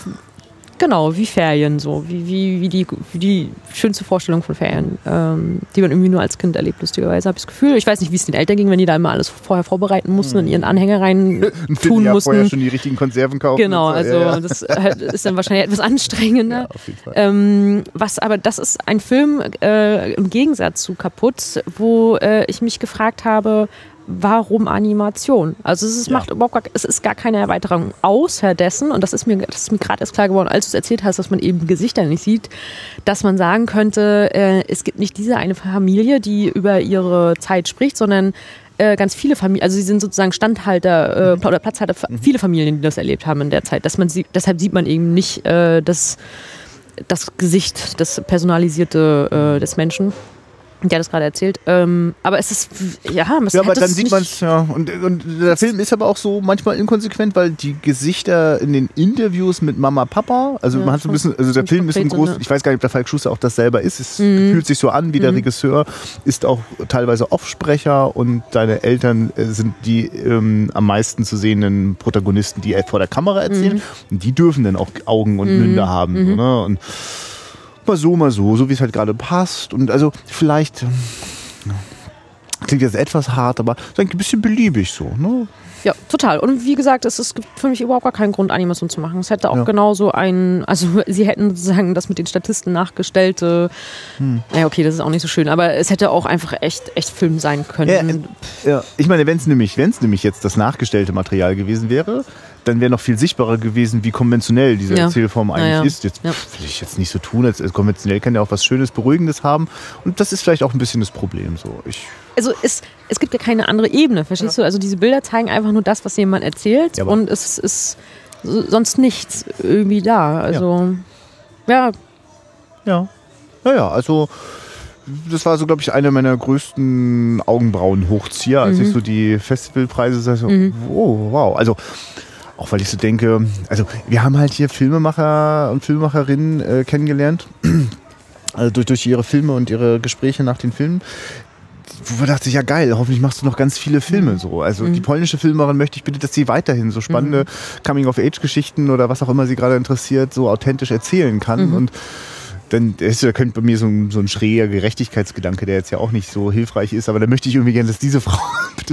genau, wie Ferien so, wie, wie, wie, die, wie die schönste Vorstellung von Ferien, ähm, die man irgendwie nur als Kind erlebt, lustigerweise, habe ich das Gefühl. Ich weiß nicht, wie es den Eltern ging, wenn die da immer alles vorher vorbereiten mussten und ihren Anhänger rein tun ja mussten. vorher schon die richtigen Konserven kaufen. Genau, so. also ja, ja. das ist dann wahrscheinlich etwas anstrengender. Ja, auf jeden Fall. Ähm, was aber, das ist ein Film äh, im Gegensatz zu Kaputt, wo äh, ich mich gefragt habe, warum Animation? Also es ist, ja. macht überhaupt gar, es ist gar keine Erweiterung außer dessen, und das ist mir, das ist mir gerade erst klar geworden, als du es erzählt hast, dass man eben Gesichter nicht sieht, dass man sagen könnte, äh, es gibt nicht diese eine Familie, die über ihre Zeit spricht, sondern äh, ganz viele Familien, also sie sind sozusagen Standhalter äh, mhm. oder Platzhalter für mhm. viele Familien, die das erlebt haben in der Zeit. Dass man sie, deshalb sieht man eben nicht äh, das, das Gesicht, das Personalisierte äh, des Menschen. Hat das gerade erzählt. Ähm, aber es ist, ja, es Ja, aber dann sieht man es, ja. Und, und der Film ist aber auch so manchmal inkonsequent, weil die Gesichter in den Interviews mit Mama, Papa, also ja, man hat so ein bisschen, also der Film ist ein groß, ich weiß gar nicht, ob der Falk Schuster auch das selber ist. Es mhm. fühlt sich so an, wie der mhm. Regisseur ist auch teilweise Offsprecher und deine Eltern äh, sind die ähm, am meisten zu sehenden Protagonisten, die vor der Kamera erzählen. Mhm. Und die dürfen dann auch Augen und Münder haben. So, mhm. ne? Und mal so, mal so, so wie es halt gerade passt. Und also vielleicht ähm, klingt jetzt etwas hart, aber so ein bisschen beliebig so. Ne? Ja, total. Und wie gesagt, es, es gibt für mich überhaupt gar keinen Grund, Animation zu machen. Es hätte auch ja. genauso ein, also sie hätten sozusagen das mit den Statisten nachgestellte, hm. ja okay, das ist auch nicht so schön, aber es hätte auch einfach echt, echt Film sein können. Ja, ja. ich meine, wenn es nämlich, nämlich jetzt das nachgestellte Material gewesen wäre, dann wäre noch viel sichtbarer gewesen, wie konventionell diese ja. Erzählform eigentlich ja, ja. ist. Jetzt will ich jetzt nicht so tun, als konventionell kann ja auch was Schönes, Beruhigendes haben. Und das ist vielleicht auch ein bisschen das Problem. So. Ich also es, es gibt ja keine andere Ebene, verstehst du? Also diese Bilder zeigen einfach nur das, was jemand erzählt und es ist sonst nichts irgendwie da. Also ja. Ja. Ja, ja, also das war so, glaube ich, einer meiner größten Augenbrauen-Hochzieher, als mhm. ich so die Festivalpreise sah. So, mhm. oh, wow. Also auch weil ich so denke, also wir haben halt hier Filmemacher und Filmemacherinnen äh, kennengelernt, also durch, durch ihre Filme und ihre Gespräche nach den Filmen. Wo dachte ich, ja geil, hoffentlich machst du noch ganz viele Filme mhm. so. Also mhm. die polnische Filmerin möchte ich bitte, dass sie weiterhin so spannende mhm. Coming-of-Age-Geschichten oder was auch immer sie gerade interessiert, so authentisch erzählen kann. Mhm. Und dann ist da könnte bei mir so ein, so ein schräger Gerechtigkeitsgedanke, der jetzt ja auch nicht so hilfreich ist, aber da möchte ich irgendwie gerne, dass diese Frau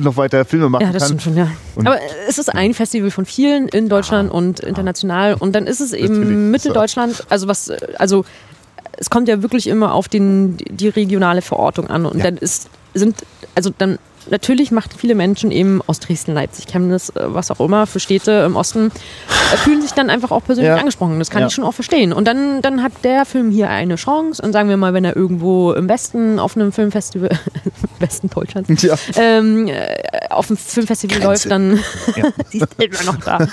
noch weiter Filme machen Ja, das kann. stimmt schon, ja. Und- Aber es ist ein Festival von vielen in Deutschland und international. Und dann ist es Natürlich. eben Mitteldeutschland, also was, also es kommt ja wirklich immer auf den, die regionale Verortung an. Und Ja. dann ist, sind, also dann natürlich macht viele Menschen eben aus Dresden, Leipzig, Chemnitz, äh, was auch immer, für Städte im Osten, äh, fühlen sich dann einfach auch persönlich Ja. angesprochen. Das kann Ja. ich schon auch verstehen. Und dann, dann hat der Film hier eine Chance. Und sagen wir mal, wenn er irgendwo im Westen auf einem Filmfestival, Westen Deutschlands, Ja. ähm, äh, auf dem Filmfestival Grenze. läuft, dann sie ist immer noch da.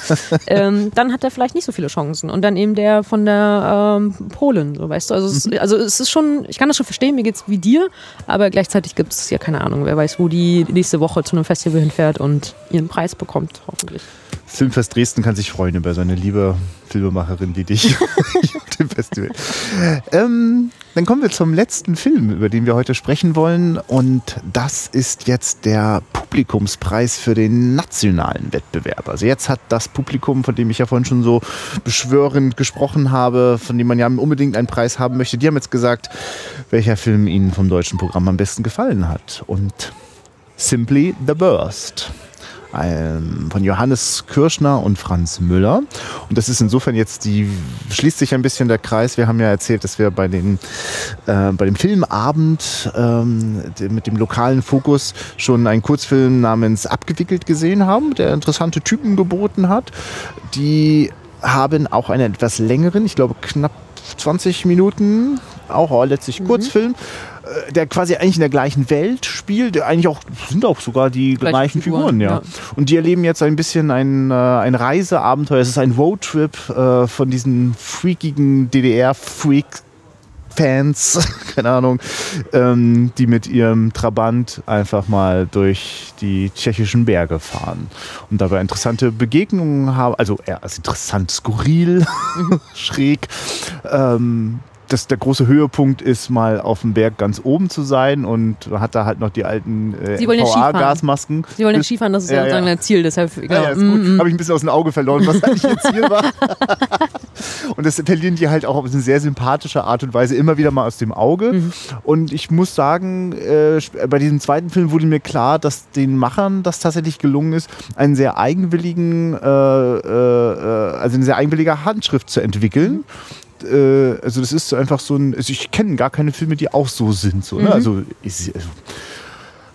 ähm, dann hat er vielleicht nicht so viele Chancen. Und dann eben der von der ähm, Polen, so weißt du. Also es, Mhm. also es ist schon, ich kann das schon verstehen, mir geht's wie dir, aber gleichzeitig gibt es ja keine Ahnung, wer weiß, wo die nächste Woche zu einem Festival hinfährt und ihren Preis bekommt, hoffentlich. Filmfest Dresden kann sich freuen über seine liebe Filmemacherin wie dich auf dem Festival. Ähm, dann kommen wir zum letzten Film, über den wir heute sprechen wollen. Und das ist jetzt der Publikumspreis für den nationalen Wettbewerb. Also jetzt hat das Publikum, von dem ich ja vorhin schon so beschwörend gesprochen habe, von dem man ja unbedingt einen Preis haben möchte, die haben jetzt gesagt, welcher Film ihnen vom deutschen Programm am besten gefallen hat. Und Simply the Burst ähm, von Johannes Kirschner und Franz Müller. Und das ist insofern jetzt die, schließt sich ein bisschen der Kreis. Wir haben ja erzählt, dass wir bei, den, äh, bei dem Filmabend ähm, mit dem lokalen Fokus schon einen Kurzfilm namens Abgewickelt gesehen haben, der interessante Typen geboten hat. Die haben auch einen etwas längeren, ich glaube knapp 20 Minuten, auch letztlich Kurzfilm, äh, der quasi eigentlich in der gleichen Welt spielt, der eigentlich auch, sind auch sogar die Gleiche gleichen Figuren, Figuren, ja. ja. Und die erleben jetzt ein bisschen ein, äh, ein Reiseabenteuer. Es ist ein Roadtrip äh, von diesen freakigen DDR-Freak. Fans, keine Ahnung, ähm, die mit ihrem Trabant einfach mal durch die tschechischen Berge fahren und dabei interessante Begegnungen haben, also eher als interessant, skurril, schräg. Ähm, das, der große Höhepunkt ist, mal auf dem Berg ganz oben zu sein und hat da halt noch die alten äh, Sie wollen ja Skifahren. VA-Gasmasken. Sie wollen ja Skifahren, das ist ja, Ja, sozusagen ja. ein Ziel, deshalb, Ja, genau. ja, gut. Mm, mm. Habe ich ein bisschen aus dem Auge verloren, was eigentlich ihr Ziel war. und das verlieren die halt auch auf eine sehr sympathische Art und Weise immer wieder mal aus dem Auge. Mhm. Und ich muss sagen, äh, bei diesem zweiten Film wurde mir klar, dass den Machern das tatsächlich gelungen ist, einen sehr eigenwilligen, äh, äh, äh, also eine sehr eigenwillige Handschrift zu entwickeln. Äh, also das ist so einfach so ein, also ich kenne gar keine Filme, die auch so sind. So, ne? Mhm. Also ist, also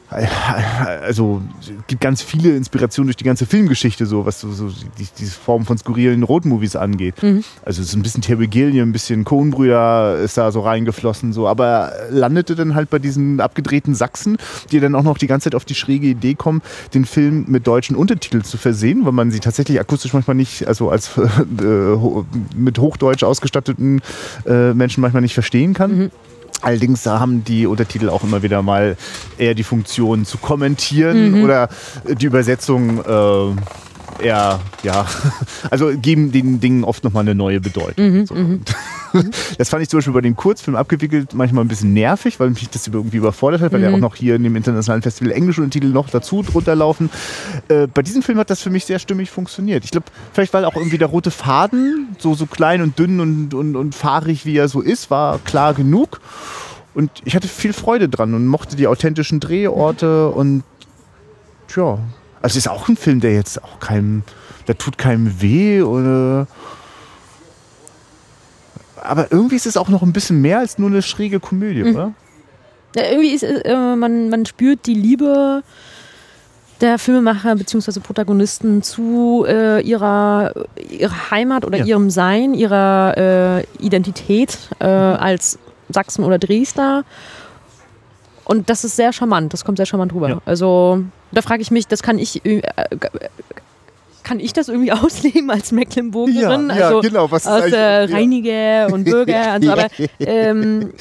also es gibt ganz viele Inspirationen durch die ganze Filmgeschichte, so was so, so die, diese Form von skurrilen Roadmovies angeht. Mhm. Also es ist ein bisschen Terry Gilliam, ein bisschen Coen-Brüder ist da so reingeflossen, so, aber landete dann halt bei diesen abgedrehten Sachsen, die dann auch noch die ganze Zeit auf die schräge Idee kommen, den Film mit deutschen Untertiteln zu versehen, weil man sie tatsächlich akustisch manchmal nicht, also als äh, mit Hochdeutsch ausgestatteten äh, Menschen manchmal nicht verstehen kann. Allerdings haben die Untertitel auch immer wieder mal eher die Funktion zu kommentieren oder die Übersetzung äh, eher, ja, also geben den Dingen oft nochmal eine neue Bedeutung. so. Und Das fand ich zum Beispiel bei dem Kurzfilm abgewickelt manchmal ein bisschen nervig, weil mich das irgendwie überfordert hat, weil ja auch noch hier in dem internationalen Festival englische Untertitel noch dazu drunter laufen. Äh, bei diesem Film hat das für mich sehr stimmig funktioniert. Ich glaube, vielleicht weil auch irgendwie der rote Faden, so, so klein und dünn und, und, und fahrig wie er so ist, war klar genug. Und ich hatte viel Freude dran und mochte die authentischen Drehorte und tja, also es ist auch ein Film, der jetzt auch keinem, der tut keinem weh oder aber irgendwie ist es auch noch ein bisschen mehr als nur eine schräge Komödie, oder? Ja, irgendwie ist äh, man, man spürt die Liebe der Filmemacher bzw. Protagonisten zu äh, ihrer, ihrer Heimat oder Ja. ihrem Sein, ihrer äh, Identität äh, als Sachsen oder Dresdner. Und das ist sehr charmant, das kommt sehr charmant rüber. Ja. Also da frage ich mich, das kann ich äh, kann ich das irgendwie ausleben als Mecklenburgerin? Ja, ja, also genau, was aus äh, ja. Reinige und Bürger und so, aber ähm,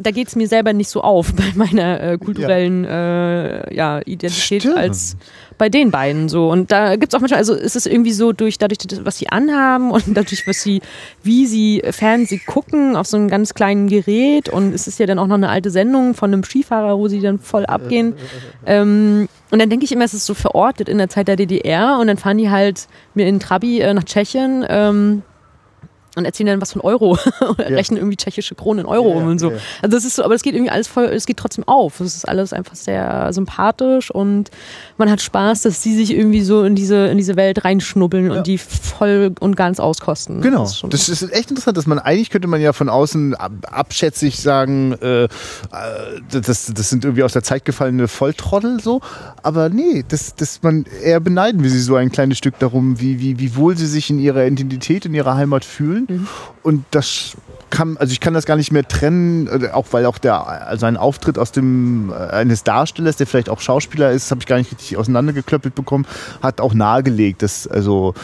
da geht es mir selber nicht so auf bei meiner äh, kulturellen äh, ja, Identität Stimmt. als bei den beiden so. Und da gibt es auch manchmal, also ist es irgendwie so durch dadurch, was sie anhaben und dadurch, was sie, wie sie Fernsehen gucken auf so einem ganz kleinen Gerät und es ist ja dann auch noch eine alte Sendung von einem Skifahrer, wo sie dann voll abgehen. Ähm, und dann denke ich immer, es ist so verortet in der Zeit der DDR und dann fahren die halt mir in Trabi äh, nach Tschechien. Ähm, und erzählen dann was von Euro oder ja. rechnen irgendwie tschechische Kronen in Euro um und so. Also das ist so, aber es geht irgendwie alles voll, es geht trotzdem auf. Es ist alles einfach sehr sympathisch und man hat Spaß, dass sie sich irgendwie so in diese, in diese Welt reinschnubbeln und die voll und ganz auskosten. Genau. Das ist, das ist, echt interessant, dass man eigentlich könnte man ja von außen abschätzig sagen, äh, äh, das, das sind irgendwie aus der Zeit gefallene Volltrottel so. Aber nee, das, das man eher beneiden wir sie so ein kleines Stück darum, wie, wie, wie wohl sie sich in ihrer Identität, in ihrer Heimat fühlen. Mhm. Und das kann, also ich kann das gar nicht mehr trennen, äh, auch weil auch der, also ein Auftritt aus dem, äh, eines Darstellers, der vielleicht auch Schauspieler ist, habe ich gar nicht richtig auseinandergeklöppelt bekommen, hat auch nahegelegt, dass also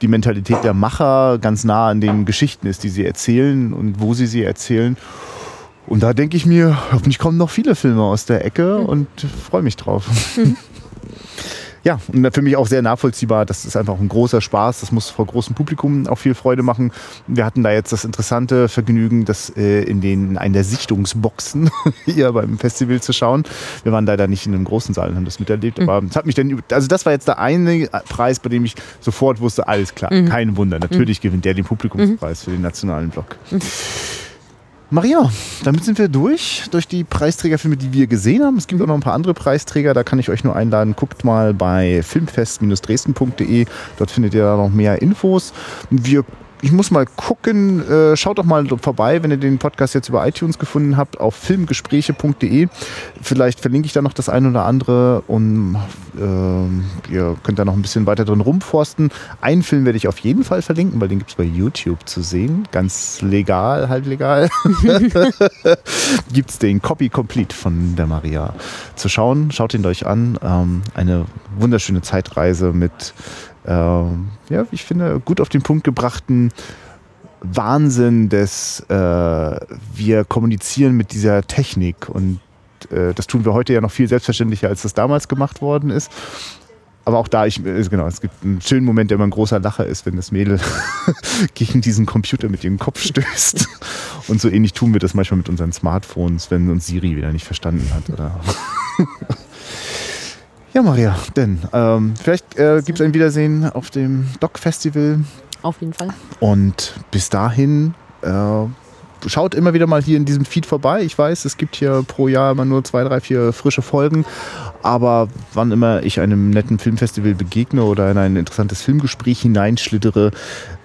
die Mentalität der Macher ganz nah an den Geschichten ist, die sie erzählen und wo sie sie erzählen. Und da denke ich mir, hoffentlich kommen noch viele Filme aus der Ecke mhm. und freue mich drauf. Mhm. Ja, und für mich auch sehr nachvollziehbar. Das ist einfach ein großer Spaß. Das muss vor großem Publikum auch viel Freude machen. Wir hatten da jetzt das interessante Vergnügen, das äh, in den in der Sichtungsboxen hier beim Festival zu schauen. Wir waren leider nicht in einem großen Saal und haben das miterlebt. Mhm. Aber es hat mich dann, also das war jetzt der eine Preis, bei dem ich sofort wusste, alles klar, mhm. kein Wunder. Natürlich mhm. gewinnt der den Publikumspreis für den nationalen Block. Maria, damit sind wir durch, durch die Preisträgerfilme, die wir gesehen haben. Es gibt auch noch ein paar andere Preisträger, da kann ich euch nur einladen. Guckt mal bei filmfest-dresden.de, dort findet ihr noch mehr Infos. Wir ich muss mal gucken, äh, schaut doch mal vorbei, wenn ihr den Podcast jetzt über iTunes gefunden habt, auf filmgespräche.de. Vielleicht verlinke ich da noch das eine oder andere und äh, ihr könnt da noch ein bisschen weiter drin rumforsten. Einen Film werde ich auf jeden Fall verlinken, weil den gibt es bei YouTube zu sehen. Ganz legal, halb legal. gibt es den Copy Complete von der Maria zu schauen. Schaut ihn euch an. Ähm, eine wunderschöne Zeitreise mit äh, ja, ich finde, gut auf den Punkt gebrachten Wahnsinn des, äh, wir kommunizieren mit dieser Technik und äh, das tun wir heute ja noch viel selbstverständlicher, als das damals gemacht worden ist. Aber auch da, ich, genau, es gibt einen schönen Moment, der immer ein großer Lacher ist, wenn das Mädel gegen diesen Computer mit ihrem Kopf stößt. Und so ähnlich tun wir das manchmal mit unseren Smartphones, wenn uns Siri wieder nicht verstanden hat. Oder Ja, Maria, denn ähm, vielleicht äh, gibt es ein Wiedersehen auf dem Doc-Festival. Auf jeden Fall. Und bis dahin äh, schaut immer wieder mal hier in diesem Feed vorbei. Ich weiß, es gibt hier pro Jahr immer nur zwei, drei, vier frische Folgen. Aber wann immer ich einem netten Filmfestival begegne oder in ein interessantes Filmgespräch hineinschlittere,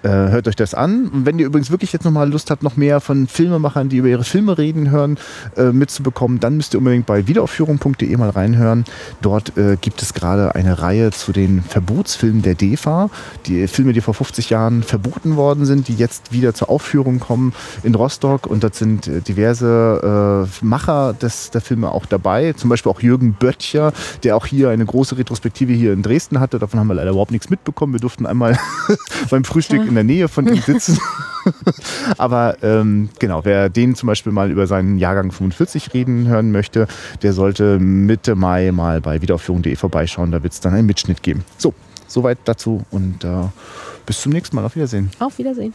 äh, hört euch das an. Und wenn ihr übrigens wirklich jetzt nochmal Lust habt, noch mehr von Filmemachern, die über ihre Filme reden, hören, äh, mitzubekommen, dann müsst ihr unbedingt bei wiederaufführung.de mal reinhören. Dort äh, gibt es gerade eine Reihe zu den Verbotsfilmen der DEFA. Die Filme, die vor 50 Jahren verboten worden sind, die jetzt wieder zur Aufführung kommen in Rostock. Und dort sind äh, diverse äh, Macher des, der Filme auch dabei. Zum Beispiel auch Jürgen Böttcher, der auch hier eine große Retrospektive hier in Dresden hatte. Davon haben wir leider überhaupt nichts mitbekommen. Wir durften einmal beim Frühstück in der Nähe von ihm sitzen. Aber ähm, genau, wer den zum Beispiel mal über seinen Jahrgang 45 reden hören möchte, der sollte Mitte Mai mal bei wiederaufführung.de vorbeischauen. Da wird es dann einen Mitschnitt geben. So, soweit dazu und äh, bis zum nächsten Mal. Auf Wiedersehen. Auf Wiedersehen.